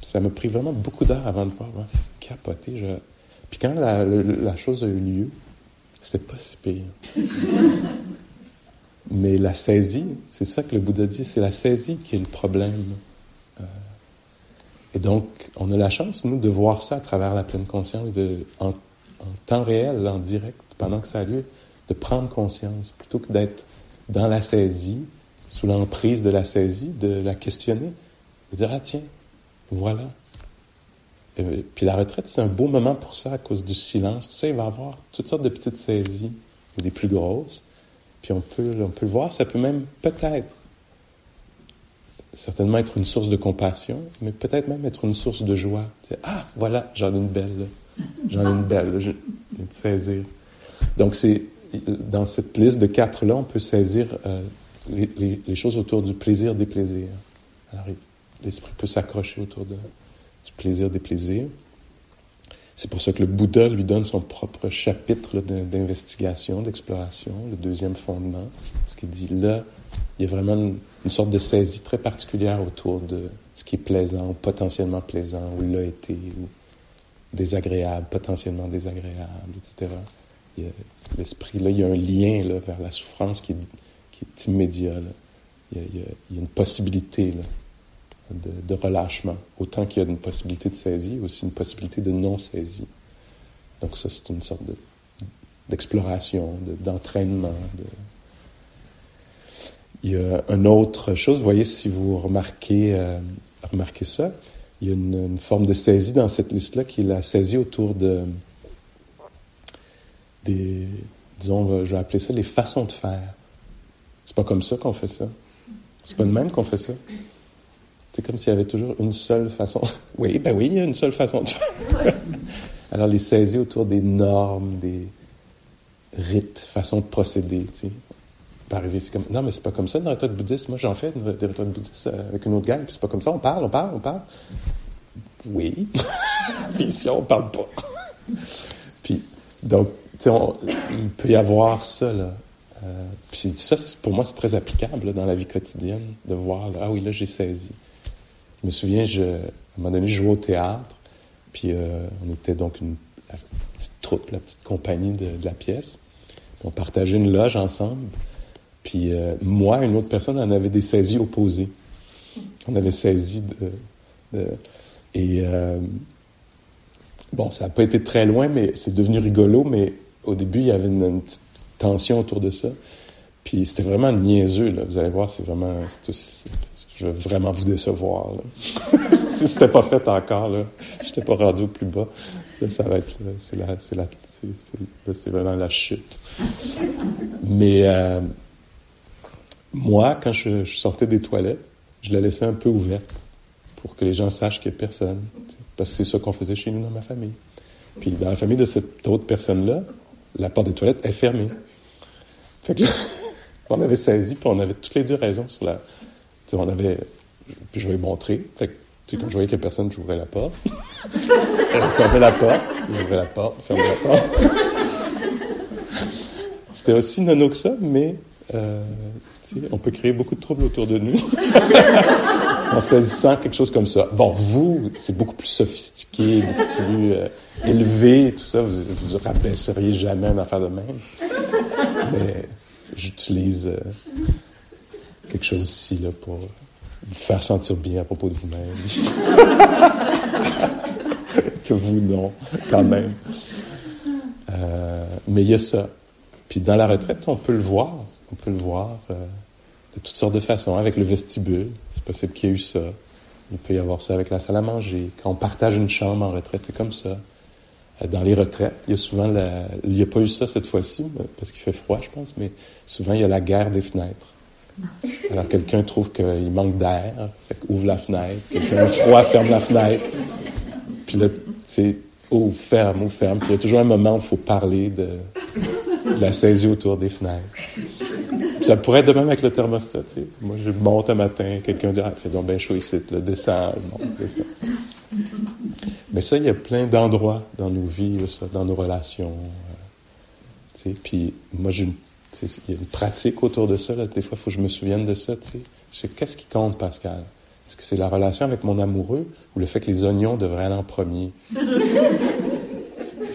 Puis ça m'a pris vraiment beaucoup d'heures avant de voir, ah, c'est capoté. Puis quand la, chose a eu lieu, c'était pas si pire. Mais la saisie, c'est ça que le Bouddha dit, c'est la saisie qui est le problème. Euh, et donc, on a la chance, nous, de voir ça à travers la pleine conscience, de, en temps réel, en direct, pendant que ça a lieu de prendre conscience, plutôt que d'être dans la saisie, sous l'emprise de la saisie, de la questionner, de dire, ah tiens, voilà. Et puis la retraite, c'est un beau moment pour ça, à cause du silence. Tout ça, il va y avoir toutes sortes de petites saisies, des plus grosses. Puis on peut, on peut le voir, ça peut même peut-être, certainement être une source de compassion, mais peut-être même être une source de joie. Ah, voilà, j'en ai une belle. J'en ai une belle. Je vais saisir. Donc, c'est dans cette liste de quatre-là, on peut saisir euh, les, choses autour du plaisir des plaisirs. Alors, l'esprit peut s'accrocher autour du plaisir des plaisirs. C'est pour ça que le Bouddha lui donne son propre chapitre d'investigation, d'exploration, le deuxième fondement, parce qu'il dit là, il y a vraiment une, une, sorte de saisie très particulière autour de ce qui est plaisant ou potentiellement plaisant, ou l'a été, ou désagréable, potentiellement désagréable, etc l'esprit, là, il y a un lien là, vers la souffrance qui est, immédiat. Il, y a, il, y a, une possibilité là, de, relâchement. Autant qu'il y a une possibilité de saisie, aussi une possibilité de non-saisie. Donc ça, c'est une sorte de, d'exploration, d'entraînement. De... Il y a une autre chose, vous voyez, si vous remarquez, euh, remarquez ça, il y a une, une, forme de saisie dans cette liste-là qui est la saisie autour de des, disons, je vais appeler ça les façons de faire. C'est pas comme ça qu'on fait ça. C'est pas de même qu'on fait ça. C'est comme s'il y avait toujours une seule façon. Oui, ben oui, il y a une seule façon de faire. Alors, les saisies autour des normes, des rites, façons de procéder, tu sais. arriver, c'est comme, non, mais c'est pas comme ça une retraite bouddhiste. Moi, j'en fais des retraites bouddhistes avec une autre gang, puis c'est pas comme ça. On parle, on parle, on parle. Oui. puis ici, on parle pas. puis, donc, il peut y avoir ça, là. Euh, puis ça, pour moi, c'est très applicable dans la vie quotidienne, de voir, ah oui, là, j'ai saisi. Je me souviens, je, à un moment donné, je jouais au théâtre, puis euh, on était donc une la petite troupe, la petite compagnie de, la pièce. On partageait une loge ensemble, puis euh, moi, une autre personne, on avait des saisies opposées. On avait saisi de... et bon, ça n'a pas été très loin, mais c'est devenu rigolo, mais au début, il y avait une, petite tension autour de ça. Puis c'était vraiment niaiseux, là. Vous allez voir, c'est vraiment... je veux vraiment vous décevoir, si c'était pas fait encore, là, j'étais pas rendu au plus bas. Là, ça va être... C'est la, c'est la, c'est, vraiment la chute. Mais euh, moi, quand je, sortais des toilettes, je la laissais un peu ouverte pour que les gens sachent qu'il n'y a personne. Parce que c'est ça qu'on faisait chez nous dans ma famille. Puis dans la famille de cette autre personne-là, la porte des toilettes est fermée. Fait que on avait saisi, puis on avait toutes les deux raisons sur la. on avait. Puis je vais montrer. Fait que, tu sais, quand je voyais a personne, j'ouvrais la porte. Elle fermait la porte, j'ouvrais la porte, fermais la porte. C'était aussi nono que ça, mais euh, on peut créer beaucoup de troubles autour de nous en saisissant quelque chose comme ça. Bon, vous, c'est beaucoup plus sophistiqué, beaucoup plus euh, élevé, tout ça. Vous vous rabaisseriez jamais une affaire de même. Mais j'utilise euh, quelque chose ici là, pour vous faire sentir bien à propos de vous-même. que vous, non, quand même. Euh, mais il y a ça. Puis dans la retraite, on peut le voir. On peut le voir de toutes sortes de façons. Avec le vestibule, c'est possible qu'il y ait eu ça. Il peut y avoir ça avec la salle à manger. Quand on partage une chambre en retraite, c'est comme ça. Euh, dans les retraites, il y a souvent la... Il n'y a pas eu ça cette fois-ci, parce qu'il fait froid, je pense, mais souvent il y a la guerre des fenêtres. Alors quelqu'un trouve qu'il manque d'air, fait ouvre la fenêtre. Quelqu'un a froid, ferme la fenêtre. Puis là, c'est ouvre, ferme, ouvre, ferme. Puis il y a toujours un moment où il faut parler de, de la saisie autour des fenêtres. Ça pourrait être de même avec le thermostat, tu sais. Moi, je monte un matin, quelqu'un dit, ah, donc bien chaud ici, le descend. Mais ça, il y a plein d'endroits dans nos vies, dans nos relations. Euh, tu sais. Puis moi, j'ai une, il y a une pratique autour de ça, là. Des fois, il faut que je me souvienne de ça, qu'est-ce qui compte, Pascal? Est-ce que c'est la relation avec mon amoureux ou le fait que les oignons devraient aller en premier? Il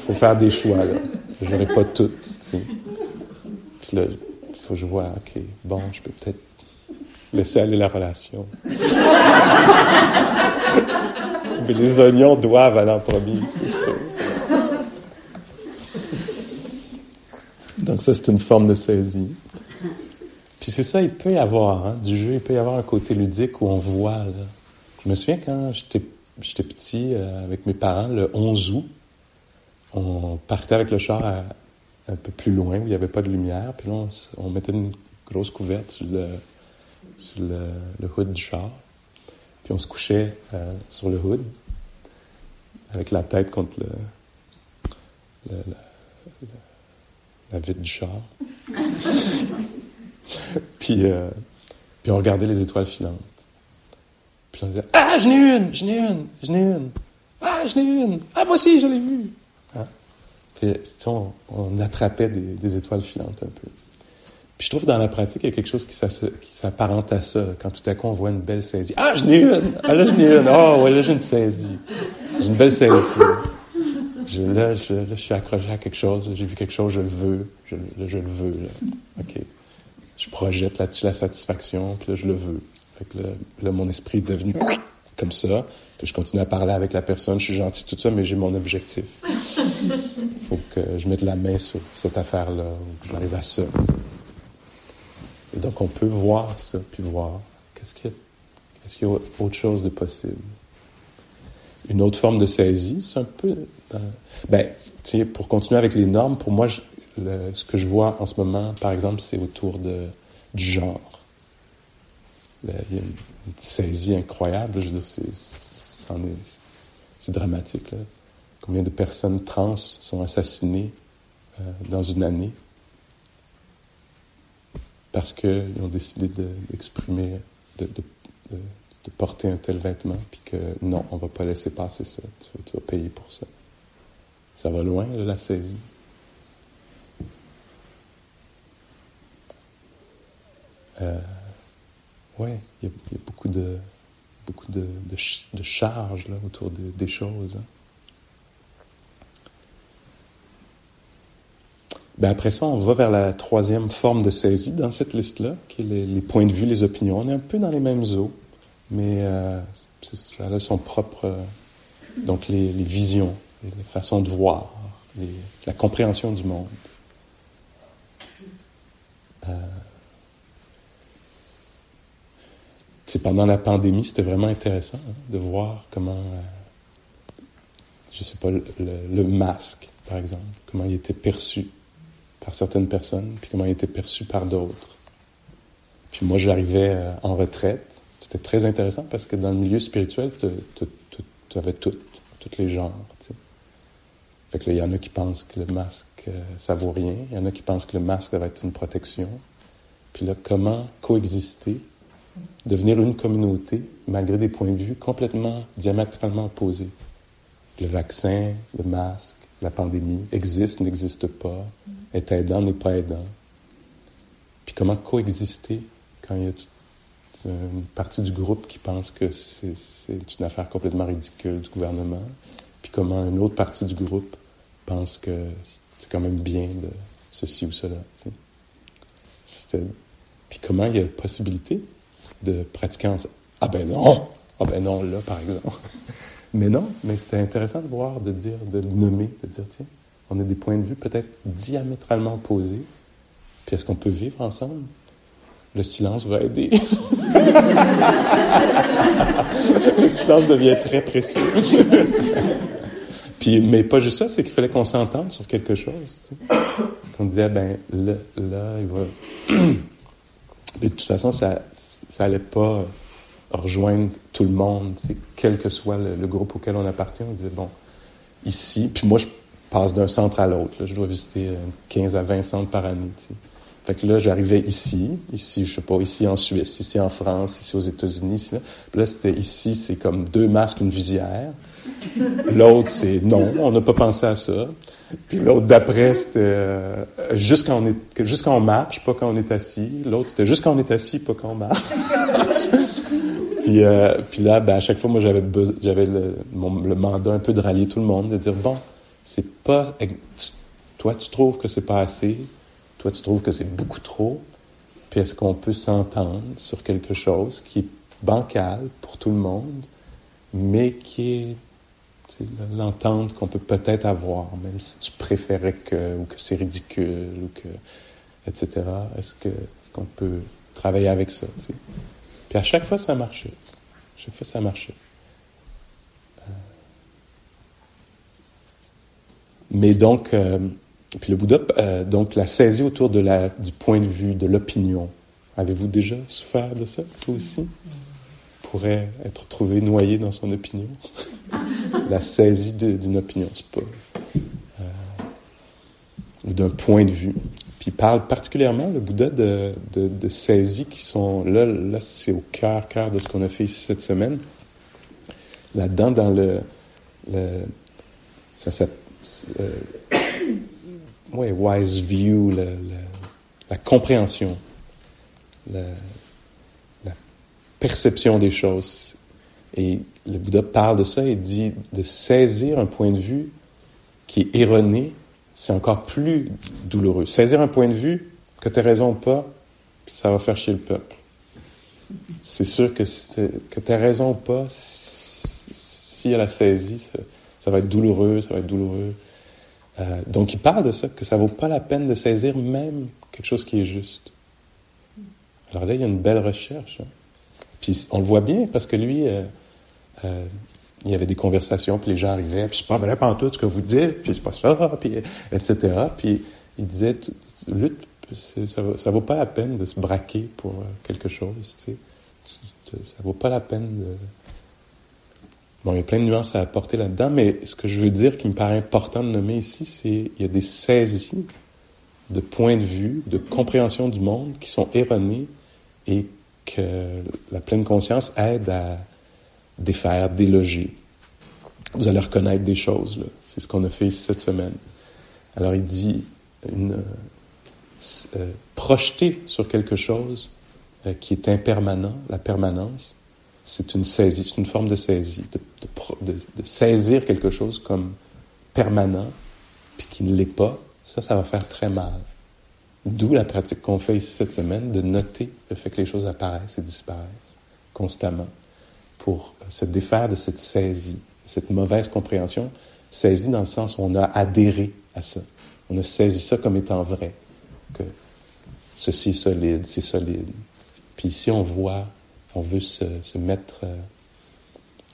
faut faire des choix, là. Je n'aurai pas toutes. Puis là, faut que je vois, OK, bon, je peux peut-être laisser aller la relation. Mais les oignons doivent aller en premier, c'est sûr. Donc ça, c'est une forme de saisie. Puis c'est ça, il peut y avoir, hein, du jeu, il peut y avoir un côté ludique où on voit. Je me souviens quand j'étais, j'étais petit euh, avec mes parents, le 11 août, on partait avec le char un peu plus loin où il n'y avait pas de lumière. Puis là, on, mettait une grosse couverte sur le, hood du char. Puis on se couchait euh, sur le hood avec la tête contre le, la vitre du char. puis, euh, puis on regardait les étoiles filantes. Puis on disait Ah, j'en ai une, j'en ai une, j'en ai une. Ah, j'en ai une. Ah, moi aussi, je l'ai vue. Puis, on, on, attrapait des, étoiles filantes un peu. Puis je trouve dans la pratique, il y a quelque chose qui s'apparente à ça. Quand tout à coup, on voit une belle saisie. Ah, je n'ai une! Ah, là, je n'ai une! Oh, ouais, là, j'ai une saisie. J'ai une belle saisie. Je, là, je, là, je suis accroché à quelque chose. J'ai vu quelque chose, je le veux. Je, le veux. OK. Je projette là-dessus la satisfaction, puis là, je le veux. Fait que là, mon esprit est devenu comme ça. Que je continue à parler avec la personne. Je suis gentil, tout ça, mais j'ai mon objectif faut que je mette la main sur cette affaire-là, ou que j'arrive à ça. Et donc, on peut voir ça, puis voir qu'est-ce qu'il y a, est-ce qu'il y a autre chose de possible. Une autre forme de saisie, c'est un peu. Ben, tiens, pour continuer avec les normes, pour moi, ce que je vois en ce moment, par exemple, c'est autour de, du genre. il y a une, saisie incroyable. Je veux dire, c'est dramatique. Là. Combien de personnes trans sont assassinées euh, dans une année parce qu'ils ont décidé d'exprimer, de, porter un tel vêtement, puis que non, on va pas laisser passer ça, tu, vas payer pour ça. Ça va loin, la saisie. Euh, oui, il y, a beaucoup de, de, charges autour des choses. Hein. Ben après ça, on va vers la troisième forme de saisie dans cette liste-là, qui est les, points de vue, les opinions. On est un peu dans les mêmes eaux, mais euh, ça a son propre... Euh, donc les, visions, les façons de voir, la compréhension du monde. Euh, pendant la pandémie, c'était vraiment intéressant hein, de voir comment, euh, je sais pas, le masque, par exemple, comment il était perçu par certaines personnes, puis comment il était perçu par d'autres. Puis moi, j'arrivais euh, en retraite. C'était très intéressant parce que dans le milieu spirituel, tu avais tout, tous les genres. Fait que il y en a qui pensent que le masque, euh, ça vaut rien. Il y en a qui pensent que le masque va être une protection. Puis là, comment coexister, devenir une communauté, malgré des points de vue complètement diamétralement opposés? Le vaccin, le masque, la pandémie, existe, n'existe pas, est aidant, n'est pas aidant. Puis comment coexister quand il y a une partie du groupe qui pense que c'est une affaire complètement ridicule du gouvernement, puis comment une autre partie du groupe pense que c'est quand même bien de ceci ou cela. Puis comment il y a possibilité de pratiquer ensemble. Ah ben non! Ah ben non, là, par exemple. Mais non, mais c'était intéressant de voir, de dire, de nommer, de dire, tiens, on a des points de vue peut-être diamétralement opposés. Puis est-ce qu'on peut vivre ensemble? Le silence va aider. le silence devient très précieux. Puis, mais pas juste ça, c'est qu'il fallait qu'on s'entende sur quelque chose. Tu sais. Qu'on disait, ben là, là, il va, Mais de toute façon, ça ça pas rejoindre tout le monde, quel que soit le, groupe auquel on appartient. On disait, bon, ici, puis moi, je passe d'un centre à l'autre. Je dois visiter 15 à 20 centres par année. Fait que là, j'arrivais ici, ici, je sais pas, ici en Suisse, ici en France, ici aux États-Unis. Ici, là, là c'était ici, c'est comme deux masques, une visière. L'autre, c'est non, on n'a pas pensé à ça. Puis l'autre d'après, c'était euh, juste on est, juste on marche, pas quand on est assis. L'autre, c'était juste quand on est assis, pas quand on marche. puis, euh, puis là, ben, à chaque fois, moi, j'avais j'avais le, le mandat un peu de rallier tout le monde, de dire bon, c'est pas, toi, tu trouves que c'est pas assez, toi, tu trouves que c'est beaucoup trop. Puis est-ce qu'on peut s'entendre sur quelque chose qui est bancal pour tout le monde, mais qui est l'entente qu'on peut peut-être avoir, même si tu préférais que, ou que c'est ridicule, ou que, etc. Est-ce que, est qu'on peut travailler avec ça, Puis à chaque fois, ça marchait. À chaque fois, ça marchait. Mais donc, euh, puis le Bouddha, euh, donc, l'a saisi autour de la, du point de vue, de l'opinion. Avez-vous déjà souffert de ça, vous aussi? Pourrait être trouvé noyé dans son opinion? la saisie d'une opinion, c'est pas. Euh, ou d'un point de vue. Puis il parle particulièrement, le Bouddha, de, de, de saisies qui sont. Là, là c'est au cœur, cœur de ce qu'on a fait ici cette semaine. Là-dedans, dans le. le ça, ça euh, ouais, wise view, la, compréhension, la, la, perception des choses. Et le Bouddha parle de ça et dit de saisir un point de vue qui est erroné, c'est encore plus douloureux. Saisir un point de vue, que tu as raison ou pas, ça va faire chier le peuple. C'est sûr que, que tu as raison ou pas, si elle a saisi, ça, ça, va être douloureux, ça va être douloureux. Euh, donc il parle de ça, que ça vaut pas la peine de saisir même quelque chose qui est juste. Alors là, il y a une belle recherche. Hein. Puis on le voit bien parce que lui, euh, euh, il y avait des conversations, puis les gens arrivaient, puis c'est pas vrai tout ce que vous dites, puis c'est pas ça, puis etc. Puis il disait, lutte, ça, ça vaut pas la peine de se braquer pour quelque chose, tu sais. Ça vaut pas la peine de Il y a plein de nuances à apporter là-dedans, mais ce que je veux dire qui me paraît important de nommer ici, c'est qu'il y a des saisies de points de vue, de compréhension du monde qui sont erronées et que la pleine conscience aide à défaire, déloger. Vous allez reconnaître des choses, là. C'est ce qu'on a fait cette semaine. Alors il dit euh, projeter sur quelque chose euh, qui est impermanent, la permanence, c'est une saisie, c'est une forme de saisie, de, saisir quelque chose comme permanent, puis qui ne l'est pas, ça, ça va faire très mal. D'où la pratique qu'on fait ici cette semaine, de noter le fait que les choses apparaissent et disparaissent constamment, pour se défaire de cette saisie, cette mauvaise compréhension, saisie dans le sens où on a adhéré à ça. On a saisi ça comme étant vrai, que ceci est solide, c'est solide. Puis ici, on voit on veut se, mettre, euh,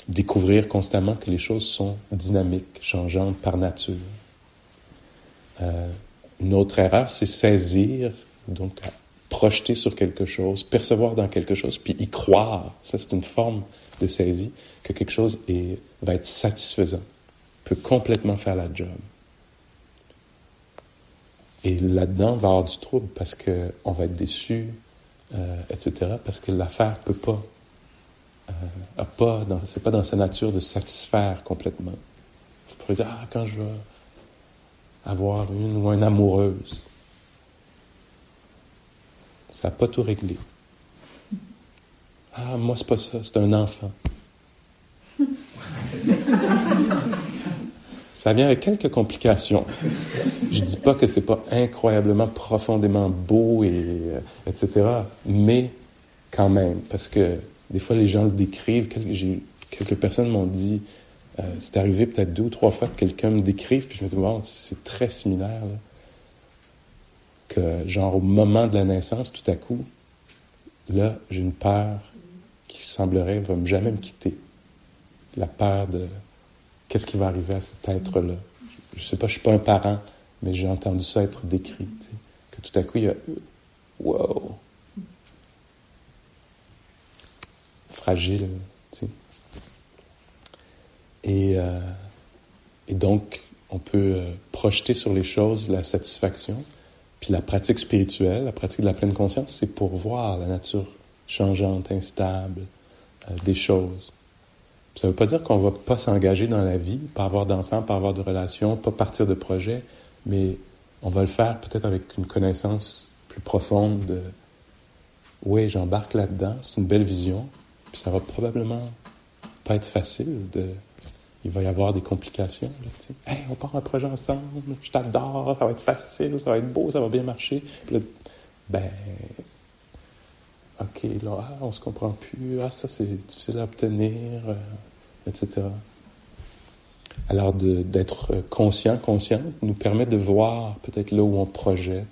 découvrir constamment que les choses sont dynamiques, changeantes par nature. Euh, une autre erreur, c'est saisir, donc projeter sur quelque chose, percevoir dans quelque chose, puis y croire. Ça, c'est une forme de saisie, que quelque chose va être satisfaisant, peut complètement faire la job. Et là-dedans, on va avoir du trouble parce qu'on va être déçu, euh, etc. Parce que l'affaire peut pas, euh, c'est pas dans sa nature de satisfaire complètement. Vous pourrez dire, ah, quand je vais avoir une ou une amoureuse, ça n'a pas tout réglé. Ah, moi, c'est pas ça, c'est un enfant. Ça vient avec quelques complications. Je dis pas que c'est pas incroyablement profondément beau et euh, etc. Mais quand même, parce que des fois les gens le décrivent. Quelques, personnes m'ont dit, euh, c'est arrivé peut-être deux ou trois fois que quelqu'un me décrive, puis je me dis bon, c'est très similaire que genre au moment de la naissance, tout à coup, là, j'ai une peur qui semblerait va jamais me quitter. La peur de qu'est-ce qui va arriver à cet être-là? Je ne sais pas, je ne suis pas un parent, mais j'ai entendu ça être décrit. que tout à coup, il y a Wow! fragile. Et, euh, et donc, on peut euh, projeter sur les choses la satisfaction. Puis la pratique spirituelle, la pratique de la pleine conscience, c'est pour voir la nature changeante, instable euh, des choses. Ça ne veut pas dire qu'on ne va pas s'engager dans la vie, pas avoir d'enfants, pas avoir de relations, pas partir de projets, mais on va le faire peut-être avec une connaissance plus profonde de oui, j'embarque là-dedans, c'est une belle vision, puis ça va probablement pas être facile il va y avoir des complications. Là, hey, on part un projet ensemble, je t'adore, ça va être facile, ça va être beau, ça va bien marcher. Puis ben, OK, là, ah, on se comprend plus, ah, ça c'est difficile à obtenir, euh, etc. Alors, d'être conscient, consciente, nous permet de voir peut-être là où on projette,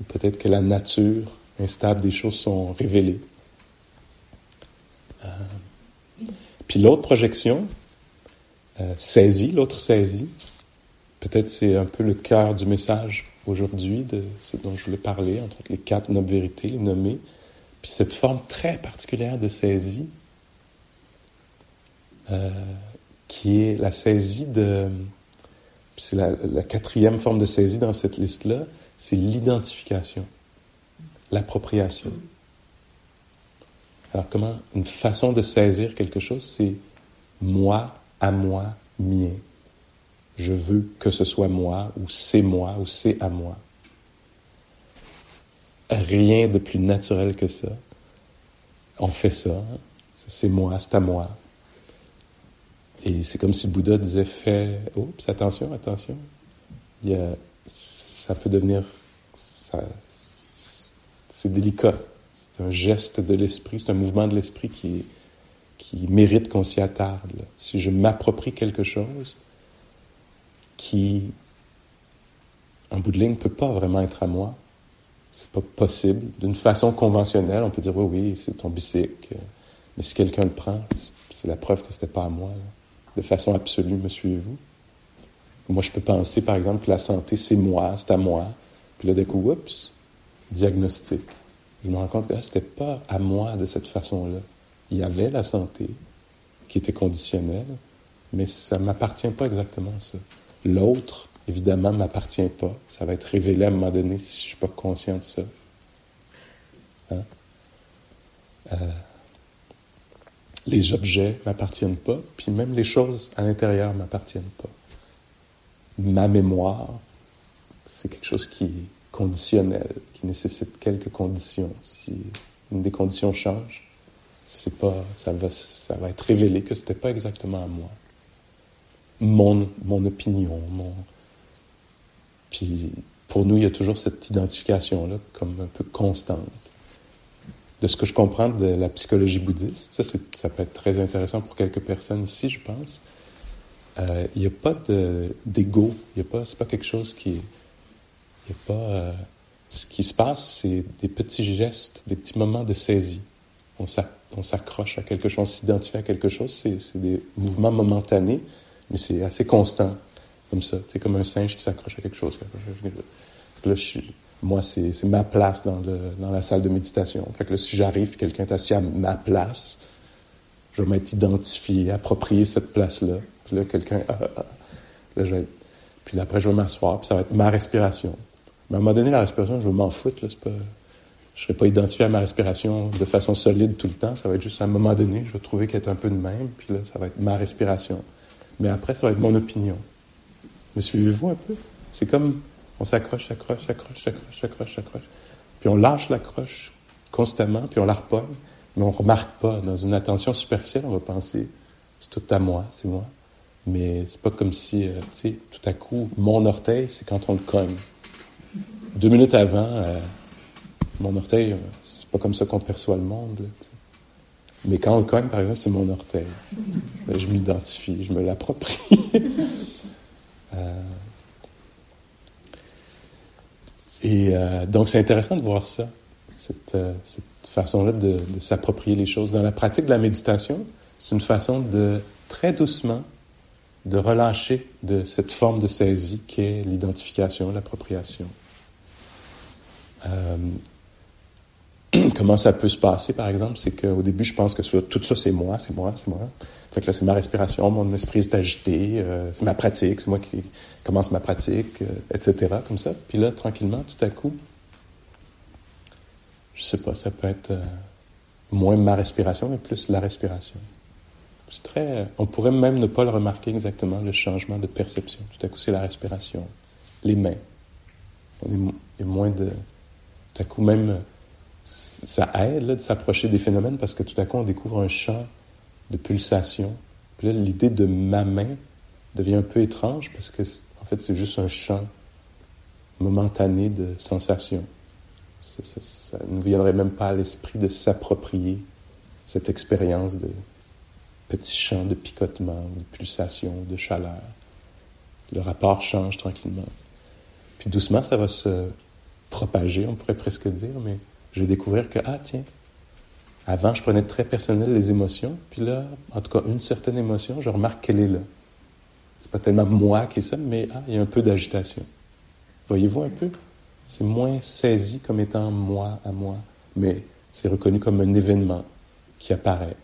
ou peut-être que la nature instable des choses sont révélées. Euh, puis l'autre projection, euh, saisie, l'autre saisie, peut-être c'est un peu le cœur du message aujourd'hui de ce dont je voulais parler, entre les quatre nobles vérités, les nommées, puis cette forme très particulière de saisie, euh, qui est la saisie de... C'est la, la, quatrième forme de saisie dans cette liste-là, c'est l'identification, l'appropriation. Alors comment une façon de saisir quelque chose, c'est moi, à moi, mien. Je veux que ce soit moi, ou c'est moi, ou c'est à moi. Rien de plus naturel que ça. On fait ça. C'est moi, c'est à moi. Et c'est comme si Bouddha disait fais, oups, attention, attention. Ça peut devenir, c'est délicat. C'est un geste de l'esprit, c'est un mouvement de l'esprit qui mérite qu'on s'y attarde. Si je m'approprie quelque chose qui, en bout de ligne, ne peut pas vraiment être à moi, c'est pas possible. D'une façon conventionnelle, on peut dire oui, oui, c'est ton bicycle. Mais si quelqu'un le prend, c'est la preuve que c'était pas à moi. De façon absolue, me suivez-vous? Moi, je peux penser, par exemple, que la santé, c'est moi, c'est à moi. Puis là, d'un coup, oups, diagnostic. Je me rends compte que ah, c'était pas à moi de cette façon-là. Il y avait la santé qui était conditionnelle, mais ça m'appartient pas exactement ça. L'autre, évidemment, m'appartient pas. Ça va être révélé à un moment donné si je suis pas conscient de ça. Hein? Euh, les objets m'appartiennent pas, puis même les choses à l'intérieur m'appartiennent pas. Ma mémoire, c'est quelque chose qui est conditionnel, qui nécessite quelques conditions. Si une des conditions change, c'est pas, ça va, ça va être révélé que c'était pas exactement à moi. Mon, mon opinion, mon, puis pour nous, il y a toujours cette identification-là comme un peu constante. De ce que je comprends de la psychologie bouddhiste, ça, peut être très intéressant pour quelques personnes ici, je pense. Euh, il n'y a pas d'ego, il y a pas, pas quelque chose qui, il y a pas. Euh, ce qui se passe, c'est des petits gestes, des petits moments de saisie. On s'accroche à quelque chose, on s'identifie à quelque chose. C'est des mouvements momentanés, mais c'est assez constant comme ça. C'est comme un singe qui s'accroche à quelque chose. Là, moi, c'est ma place dans, la salle de méditation. Fait là, si j'arrive et quelqu'un est assis à ma place, je vais m'être identifié, approprié cette place-là. Puis là, quelqu'un... Ah, ah, ah. Puis après, je vais m'asseoir, puis ça va être ma respiration. Mais à un moment donné, la respiration, je vais m'en foutre. Là. Je ne serai pas identifié à ma respiration de façon solide tout le temps. Ça va être juste à un moment donné, je vais trouver qu'elle est un peu de même, puis là, ça va être ma respiration. Mais après, ça va être mon opinion. Me suivez-vous un peu? C'est comme on s'accroche, s'accroche, s'accroche, s'accroche, s'accroche, s'accroche. Puis on lâche l'accroche constamment, puis on la repogne, mais on ne remarque pas. Dans une attention superficielle, on va penser c'est tout à moi, c'est moi. Mais c'est pas comme si, euh, tu sais, tout à coup, mon orteil, c'est quand on le cogne. Deux minutes avant, euh, mon orteil, euh, c'est pas comme ça qu'on perçoit le monde. mais quand on le cogne, par exemple, c'est mon orteil. Ben, je m'identifie, je me l'approprie. Euh, et euh, donc, c'est intéressant de voir ça, cette, euh, façon-là de, s'approprier les choses. Dans la pratique de la méditation, c'est une façon de, très doucement, de relâcher de cette forme de saisie qu'est l'identification, l'appropriation. Comment ça peut se passer, par exemple, c'est qu'au début, je pense que tout ça, c'est moi, c'est moi, c'est moi. Fait que là, c'est ma respiration, mon esprit est agité, euh, c'est ma pratique, c'est moi qui commence ma pratique, euh, etc., comme ça. Puis là, tranquillement, tout à coup, je sais pas, ça peut être euh, moins ma respiration, mais plus la respiration. C'est très... On pourrait même ne pas le remarquer exactement, le changement de perception. Tout à coup, c'est la respiration, les mains. Il y a moins de... Tout à coup, même ça aide de s'approcher des phénomènes parce que tout à coup, on découvre un champ de pulsation. Puis là, l'idée de ma main devient un peu étrange parce que, en fait, c'est juste un champ momentané de sensation. Ça, ne viendrait même pas à l'esprit de s'approprier cette expérience de petit champ de picotement, de pulsation, de chaleur. Le rapport change tranquillement. Puis doucement, ça va se propager, on pourrait presque dire, mais je vais découvrir que, ah tiens, avant, je prenais très personnel les émotions, puis là, en tout cas, une certaine émotion, je remarque qu'elle est là. C'est pas tellement moi qui est ça, mais ah, il y a un peu d'agitation. Voyez-vous un peu? C'est moins saisi comme étant moi à moi, mais c'est reconnu comme un événement qui apparaît.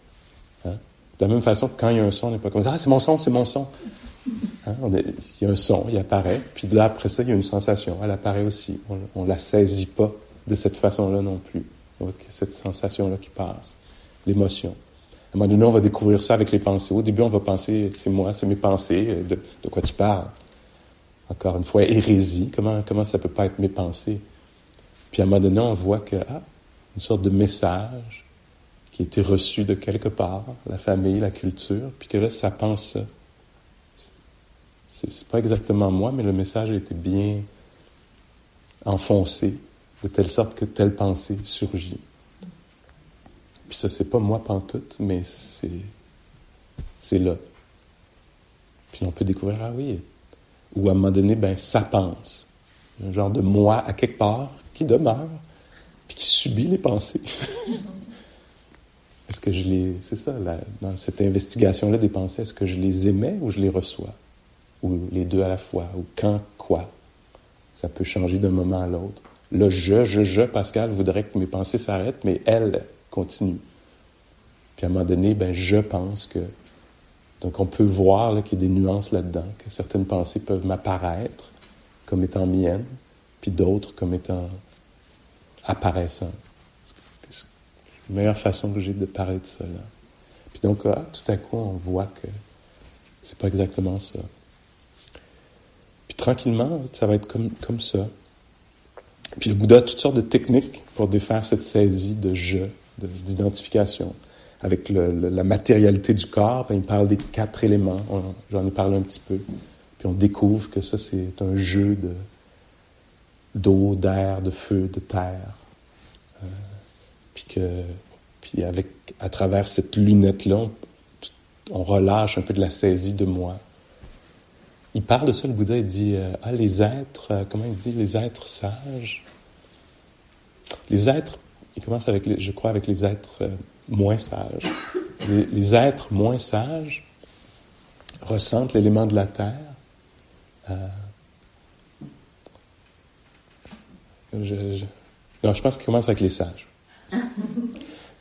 Hein? De la même façon que quand il y a un son, on n'est pas comme Ah, c'est mon son, c'est mon son. Hein? il y a un son, il apparaît, puis là, après ça, il y a une sensation, elle apparaît aussi. On ne la saisit pas de cette façon-là non plus. Cette sensation-là qui passe, l'émotion. À un moment donné, on va découvrir ça avec les pensées. Au début, on va penser, c'est moi, c'est mes pensées, de, de, quoi tu parles. Encore une fois, hérésie, comment, comment ça peut pas être mes pensées? Puis à un moment donné, on voit que, ah, une sorte de message qui a été reçu de quelque part, la famille, la culture, puis que là, ça pense ça. C'est pas exactement moi, mais le message a été bien enfoncé de telle sorte que telle pensée surgit. Puis ça, c'est pas moi pantoute, mais c'est, là. Puis on peut découvrir, ah oui, ou à un moment donné, ben, ça pense. Un genre de moi à quelque part qui demeure, puis qui subit les pensées. est-ce que je les. C'est ça, dans cette investigation-là des pensées, est-ce que je les émets ou je les reçois? Ou les deux à la fois? Ou quand, quoi? Ça peut changer d'un moment à l'autre. Le je, je, je, Pascal voudrait que mes pensées s'arrêtent, mais elle continue. Puis à un moment donné, ben, je pense que. Donc on peut voir qu'il y a des nuances là-dedans, que certaines pensées peuvent m'apparaître comme étant miennes, puis d'autres comme étant apparaissantes. C'est la meilleure façon que j'ai de parler de cela. Puis donc, ah, tout à coup, on voit que c'est pas exactement ça. Puis tranquillement, ça va être comme, comme ça. Puis le Bouddha a toutes sortes de techniques pour défaire cette saisie de je, d'identification. Avec la matérialité du corps, ben, il parle des quatre éléments. J'en ai parlé un petit peu. Puis on découvre que ça, c'est un jeu de, d'eau, d'air, de feu, de terre. Euh, puis à travers cette lunette-là, on, relâche un peu de la saisie de moi. Il parle de ça, le Bouddha, il dit, euh, ah, les êtres, euh, comment il dit, les êtres sages, les êtres, il commence avec, je crois, avec les êtres euh, moins sages. Les, êtres moins sages ressentent l'élément de la terre. Euh, je, je pense qu'il commence avec les sages.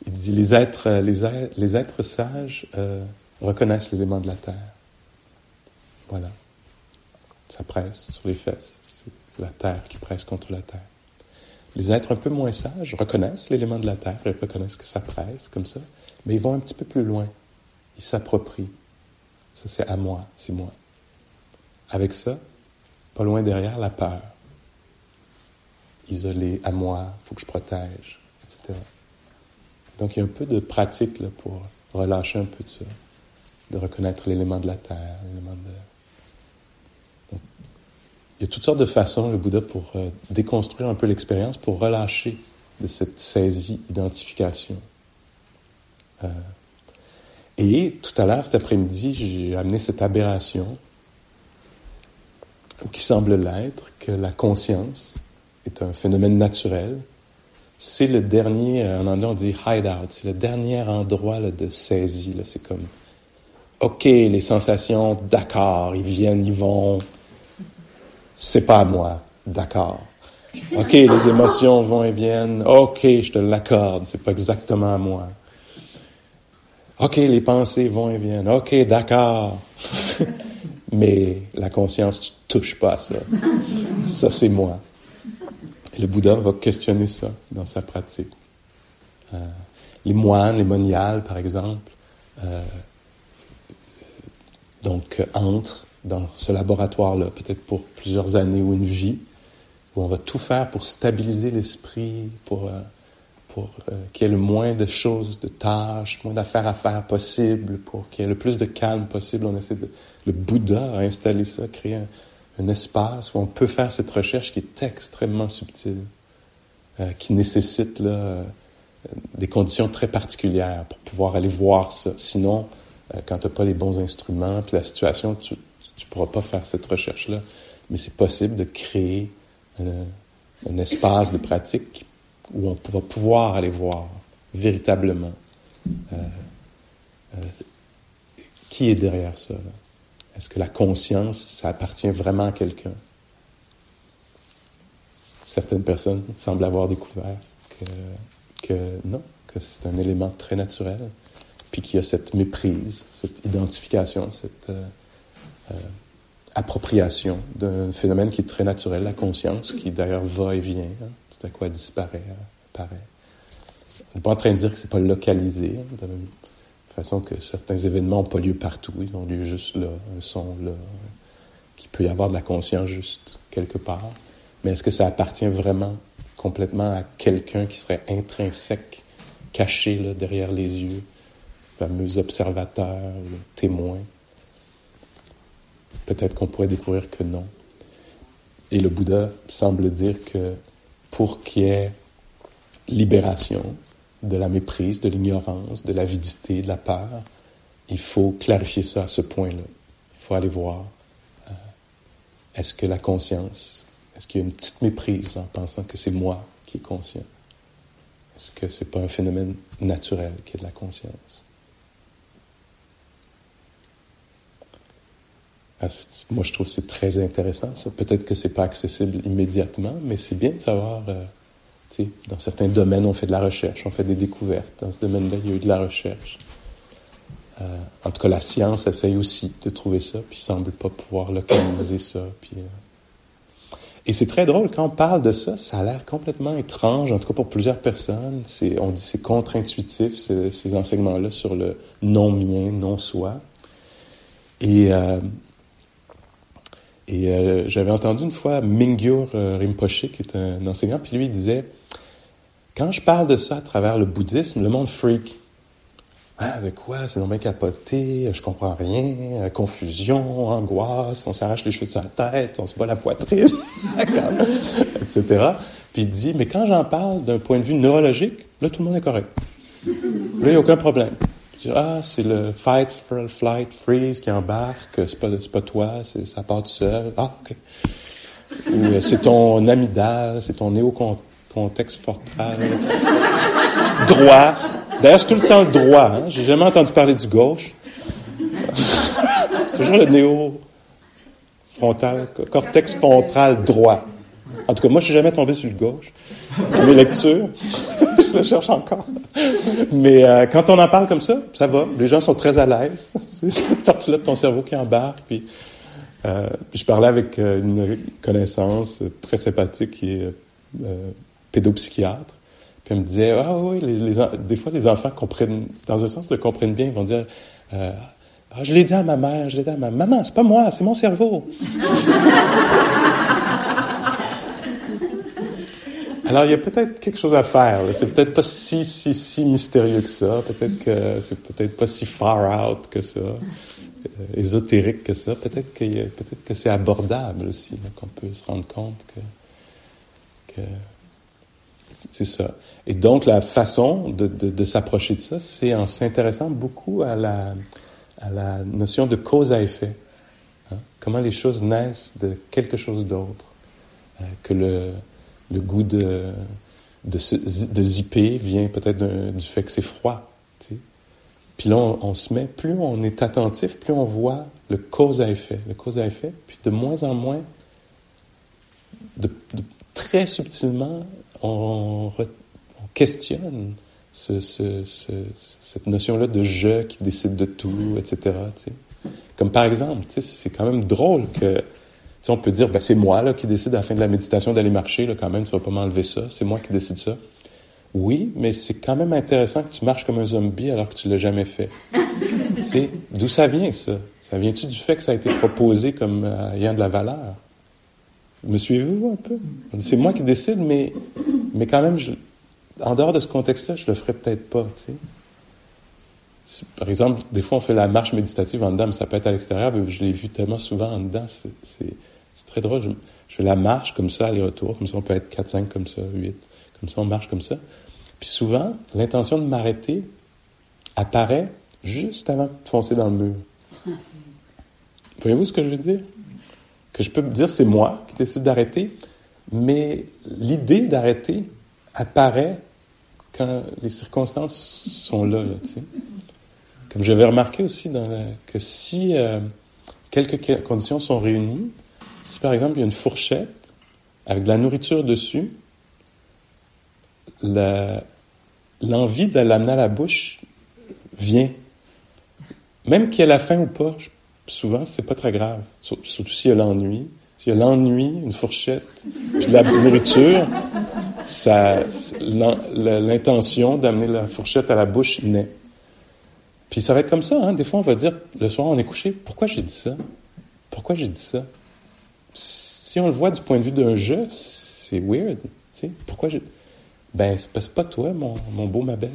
Il dit les êtres, les, les êtres sages reconnaissent l'élément de la terre. Voilà. Ça presse sur les fesses. C'est la terre qui presse contre la terre. Les êtres un peu moins sages reconnaissent l'élément de la terre, ils reconnaissent que ça presse comme ça, mais ils vont un petit peu plus loin. Ils s'approprient. Ça, c'est à moi, c'est moi. Avec ça, pas loin derrière, la peur. Isolé, à moi, faut que je protège, etc. Donc, il y a un peu de pratique là, pour relâcher un peu de ça, de reconnaître l'élément de la terre, l'élément de il y a toutes sortes de façons, le Bouddha, pour euh, déconstruire un peu l'expérience, pour relâcher de cette saisie identification. Euh, et tout à l'heure, cet après-midi, j'ai amené cette aberration, qui semble l'être, que la conscience est un phénomène naturel. C'est le dernier, euh, en anglais on dit hideout, c'est le dernier endroit de saisie. C'est comme, OK, les sensations, d'accord, ils viennent, ils vont, c'est pas à moi, d'accord. OK, les émotions vont et viennent. OK, je te l'accorde, c'est pas exactement à moi. OK, les pensées vont et viennent. OK, d'accord. Mais la conscience, tu touches pas à ça. Ça, c'est moi. le Bouddha va questionner ça dans sa pratique. Euh, les moines, les moniales, par exemple, euh, donc entrent dans ce laboratoire-là, peut-être pour plusieurs années ou une vie, où on va tout faire pour stabiliser l'esprit, pour, euh, euh, qu'il y ait le moins de choses, de tâches, moins d'affaires à faire possible, pour qu'il y ait le plus de calme possible. On essaie le Bouddha a installé ça, créé un, espace où on peut faire cette recherche qui est extrêmement subtile, euh, qui nécessite des conditions très particulières pour pouvoir aller voir ça. Sinon, quand tu n'as pas les bons instruments, puis la situation, tu ne pourras pas faire cette recherche-là. Mais c'est possible de créer un, un, espace de pratique où on va pouvoir aller voir véritablement euh, euh, qui est derrière ça. Est-ce que la conscience, ça appartient vraiment à quelqu'un? Certaines personnes semblent avoir découvert que, non, que c'est un élément très naturel puis qu'il y a cette méprise, cette identification, cette euh, euh, appropriation d'un phénomène qui est très naturel, la conscience, qui d'ailleurs va et vient, hein, tout à coup elle disparaît, apparaît. On n'est pas en train de dire que c'est pas localisé, hein, de la même façon que certains événements n'ont pas lieu partout, ils ont lieu juste là, un son là, qu'il peut y avoir de la conscience juste quelque part. Mais est-ce que ça appartient vraiment complètement à quelqu'un qui serait intrinsèque, caché là, derrière les yeux, fameux observateur, témoin? Peut-être qu'on pourrait découvrir que non. Et le Bouddha semble dire que pour qu'il y ait libération de la méprise, de l'ignorance, de l'avidité, de la peur, il faut clarifier ça à ce point-là. Il faut aller voir euh, est-ce que la conscience, est-ce qu'il y a une petite méprise en pensant que c'est moi qui est conscient? Est-ce que c'est pas un phénomène naturel qui est de la conscience? Moi, je trouve que c'est très intéressant, ça. Peut-être que c'est pas accessible immédiatement, mais c'est bien de savoir, euh, tu sais, dans certains domaines, on fait de la recherche, on fait des découvertes. Dans ce domaine-là, il y a eu de la recherche. Euh, en tout cas, la science essaye aussi de trouver ça, puis semble pas pouvoir localiser ça. Puis, euh... Et c'est très drôle, quand on parle de ça, ça a l'air complètement étrange, en tout cas pour plusieurs personnes. On dit c'est contre-intuitif, ces, enseignements-là sur le non-mien, non-soi. Et et euh, j'avais entendu une fois Mingyur euh, Rinpoche, qui est un enseignant, puis lui il disait Quand je parle de ça à travers le bouddhisme, le monde freak. Ah, avec quoi? C'est non bien capoté, je comprends rien, euh, confusion, angoisse, on s'arrache les cheveux de sa tête, on se bat la poitrine, etc. Puis il dit Mais quand j'en parle d'un point de vue neurologique, là tout le monde est correct. Là, il n'y a aucun problème. Ah, c'est le fight, flight, freeze qui embarque, c'est pas, pas toi, ça part tout seul. Ah, OK. Ou euh, c'est ton amygdale, c'est ton néocontexte fortral. droit. D'ailleurs, c'est tout le temps droit. Hein? J'ai jamais entendu parler du gauche. c'est toujours le néo frontal, cortex frontal droit. En tout cas, moi, je suis jamais tombé sur le gauche. Mes lectures, je le cherche encore. Mais euh, quand on en parle comme ça, ça va. Les gens sont très à l'aise. C'est cette partie-là de ton cerveau qui embarque. Puis, euh, puis je parlais avec euh, une connaissance très sympathique qui est pédopsychiatre. Puis elle me disait, ah oui, les, des fois les enfants comprennent, dans un sens, le comprennent bien. Ils vont dire, ah, je l'ai dit à ma mère, je l'ai dit à ma maman, c'est pas moi, c'est mon cerveau. Alors, il y a peut-être quelque chose à faire. C'est peut-être pas si, si, si mystérieux que ça. Peut-être que c'est peut-être pas si far out que ça, euh, ésotérique que ça. Peut-être que, peut-être que c'est abordable aussi, qu'on peut se rendre compte que, que c'est ça. Et donc, la façon de, de, de s'approcher de ça, c'est en s'intéressant beaucoup à la, à la notion de cause à effet. Hein? Comment les choses naissent de quelque chose d'autre. Euh, que le, le goût de, de, zipper vient peut-être du fait que c'est froid. Puis là, on, se met, plus on est attentif, plus on voit le cause à effet, le cause à effet, puis de moins en moins, de très subtilement, on, questionne cette notion-là de je qui décide de tout, etc. Comme par exemple, c'est quand même drôle que on peut dire, ben, c'est moi là, qui décide à la fin de la méditation d'aller marcher, là, quand même, tu vas pas m'enlever ça, c'est moi qui décide ça. Oui, mais c'est quand même intéressant que tu marches comme un zombie alors que tu l'as jamais fait. d'où ça vient, ça? Ça vient-tu du fait que ça a été proposé comme euh, ayant de la valeur? Me suivez-vous un peu? C'est moi qui décide, mais, mais quand même, je, en dehors de ce contexte-là, je le ferais peut-être pas, tu sais. Par exemple, des fois, on fait la marche méditative en dedans, mais ça peut être à l'extérieur. Je l'ai vu tellement souvent en dedans. C'est très drôle. Je, fais la marche comme ça, aller-retour. Comme ça, on peut être 4, 5 comme ça, 8. Comme ça, on marche comme ça. Puis souvent, l'intention de m'arrêter apparaît juste avant de foncer dans le mur. Voyez-vous ce que je veux dire? Que je peux me dire, c'est moi qui décide d'arrêter, mais l'idée d'arrêter apparaît quand les circonstances sont là. Comme j'avais remarqué aussi dans que si euh, quelques conditions sont réunies, si par exemple il y a une fourchette avec de la nourriture dessus, l'envie de l'amener à la bouche vient. Même qu'il y ait la faim ou pas, souvent, c'est pas très grave. Surtout s'il y a l'ennui. S'il y a l'ennui, une fourchette, puis de la nourriture, l'intention d'amener la fourchette à la bouche naît. Puis ça va être comme ça, hein. Des fois, on va dire, le soir, on est couché, pourquoi j'ai dit ça? Pourquoi j'ai dit ça? Si on le voit du point de vue d'un jeu, c'est weird, tu sais. Pourquoi j'ai... Ben, c'est pas toi, mon, beau, ma belle.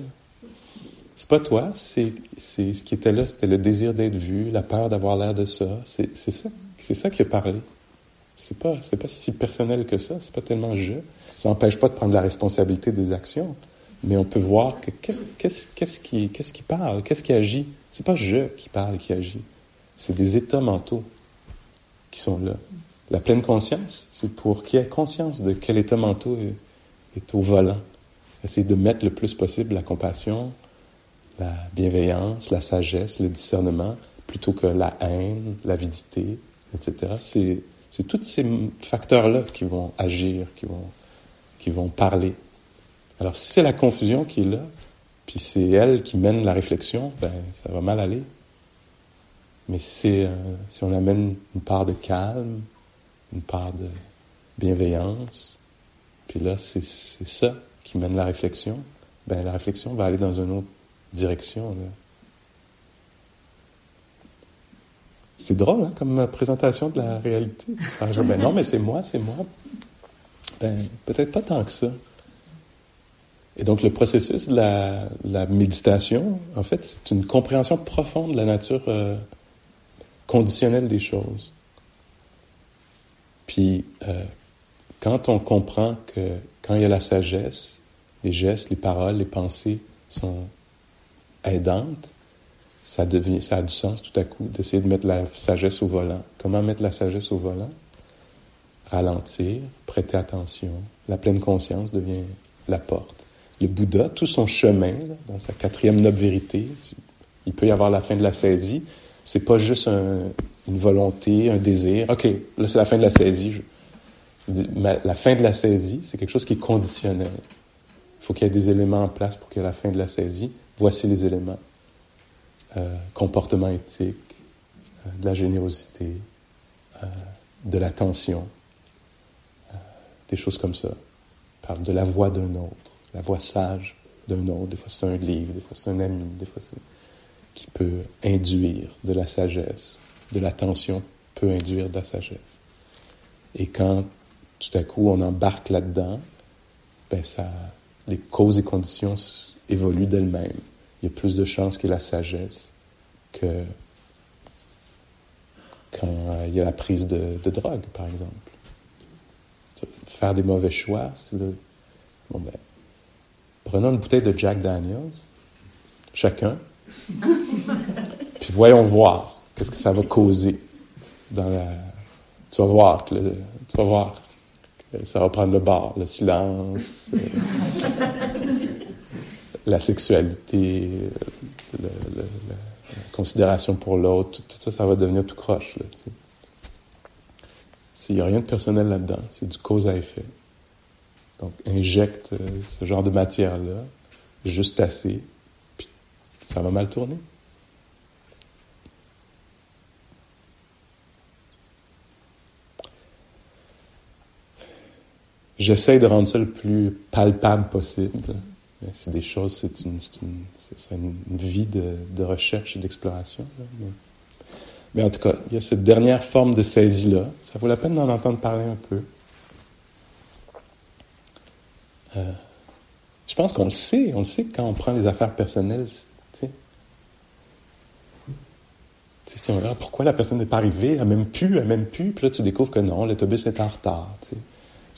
C'est pas toi, c'est ce qui était là, c'était le désir d'être vu, la peur d'avoir l'air de ça. C'est ça. C'est ça qui a parlé. C'est pas, pas si personnel que ça, c'est pas tellement je. Ça n'empêche pas de prendre la responsabilité des actions, mais on peut voir que qu'est-ce qu'est-ce qui, qu'est-ce qui parle, qu'est-ce qui agit. C'est pas je qui parle, qui agit. C'est des états mentaux qui sont là. La pleine conscience, c'est pour qui ait conscience de quel état mental est, au volant. Essayer de mettre le plus possible la compassion, la bienveillance, la sagesse, le discernement, plutôt que la haine, l'avidité, etc. C'est, c'est tous ces facteurs-là qui vont agir, qui vont, qui vont parler. Alors, si c'est la confusion qui est là, puis c'est elle qui mène la réflexion, ben, ça va mal aller. Mais si, si on amène une part de calme, une part de bienveillance, puis là, c'est, ça qui mène la réflexion, ben, la réflexion va aller dans une autre direction. C'est drôle hein, comme présentation de la réalité. ben non, mais c'est moi, c'est moi. Ben, peut-être pas tant que ça. Et donc, le processus de la, méditation, en fait, c'est une compréhension profonde de la nature euh, conditionnelle des choses. Puis, euh, quand on comprend que quand il y a la sagesse, les gestes, les paroles, les pensées sont aidante, ça, devient, ça a du sens tout à coup d'essayer de mettre la sagesse au volant. Comment mettre la sagesse au volant? Ralentir, prêter attention. La pleine conscience devient la porte. Le Bouddha, tout son chemin, dans sa quatrième noble vérité, il peut y avoir la fin de la saisie. C'est pas juste une volonté, un désir. OK, là, c'est la fin de la saisie. la fin de la saisie, c'est quelque chose qui est conditionnel. Il faut qu'il y ait des éléments en place pour qu'il y ait la fin de la saisie. Voici les éléments. Euh, comportement éthique, euh, de la générosité, euh, de l'attention, des choses comme ça. parle de la voix d'un autre, la voix sage d'un autre. Des fois c'est un livre, des fois c'est un ami, des fois c'est qui peut induire de la sagesse, de l'attention peut induire de la sagesse. Et quand tout à coup on embarque là-dedans, ben ça, les causes et conditions évoluent d'elles-mêmes il y a plus de chances qu'il y ait la sagesse que quand euh, il y a la prise de, drogue, par exemple. Faire des mauvais choix, c'est le... Bon ben, prenons une bouteille de Jack Daniels, chacun, puis voyons voir qu'est-ce que ça va causer. Tu vas voir que tu vas voir que ça va prendre le bar, le silence. Euh, la sexualité, la considération pour l'autre, tout, ça, ça va devenir tout croche. S'il n'y a rien de personnel là-dedans, c'est du cause à effet. Donc, injecte euh, ce genre de matière-là, juste assez, ça va mal tourner. J'essaie de rendre ça le plus palpable possible. C'est des choses, c'est une, une, une, vie de, de recherche et d'exploration. Mais, en tout cas, il y a cette dernière forme de saisie-là. Ça vaut la peine d'en entendre parler un peu. Euh, je pense qu'on le sait. On le sait quand on prend les affaires personnelles. Tu sais, si on regarde pourquoi la personne n'est pas arrivée, elle même pu, elle même pu, puis là tu découvres que non, l'autobus est en retard. Tu sais.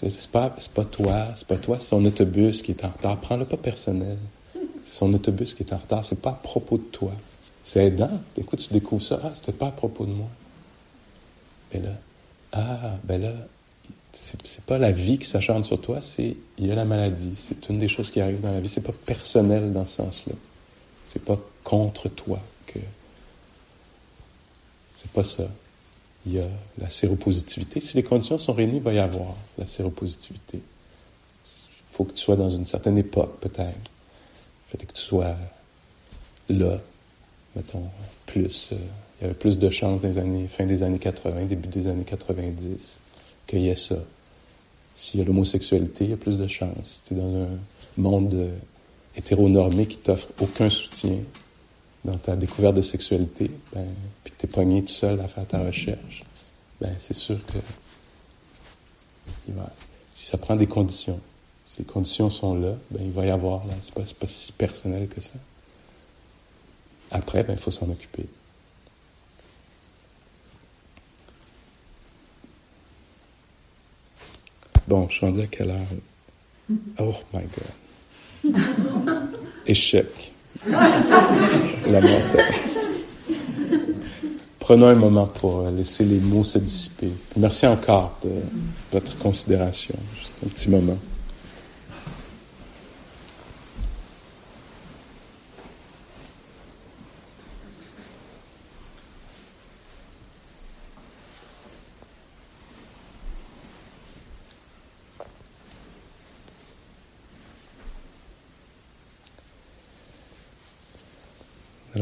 C'est pas, pas toi, c'est pas toi, c'est son autobus qui est en retard. Prends-le pas personnel. C'est son autobus qui est en retard. C'est pas à propos de toi. C'est aidant. Écoute, tu découvres ça. Ah, c'était pas à propos de moi. Mais là, ah, ben là, c'est pas la vie qui s'acharne sur toi, c'est il y a la maladie. C'est une des choses qui arrive dans la vie. C'est pas personnel dans ce sens-là. C'est pas contre toi. C'est pas ça il y a la séropositivité. Si les conditions sont réunies, il va y avoir la séropositivité. Il faut que tu sois dans une certaine époque, peut-être. Il fallait que tu sois là, mettons, plus. Euh, il y avait plus de chances les années, fin des années 80, début des années 90, qu'il y ait ça. S'il y a l'homosexualité, il y a plus de chances. Tu es dans un monde euh, hétéronormé qui t'offre aucun soutien, dans ta découverte de sexualité, ben, puis que tu es pogné tout seul à faire ta recherche, ben, c'est sûr que si ça prend des conditions, si les conditions sont là, ben, il va y avoir, là, c'est pas, pas si personnel que ça. Après, ben, il faut s'en occuper. Bon, je suis rendu à quelle heure? Oh my God. Échec. Prenons un moment pour laisser les mots se dissiper. Merci encore de votre considération. Juste un petit moment.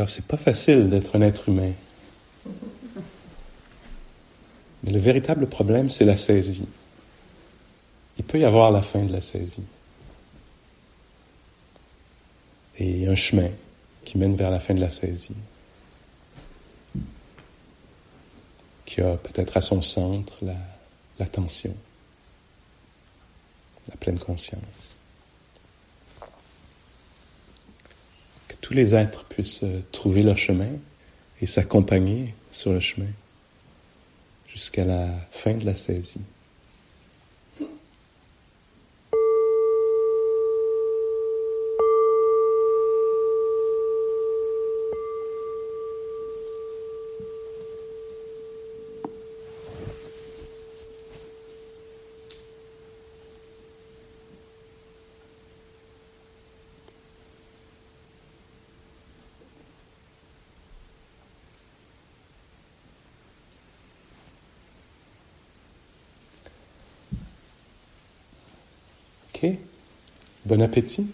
Alors, c'est pas facile d'être un être humain. Mais le véritable problème, c'est la saisie. Il peut y avoir la fin de la saisie. Et un chemin qui mène vers la fin de la saisie, qui a peut-être à son centre l'attention, la pleine conscience. Tous les êtres puissent euh, trouver leur chemin et s'accompagner sur le chemin jusqu'à la fin de la saisie. Bon appétit.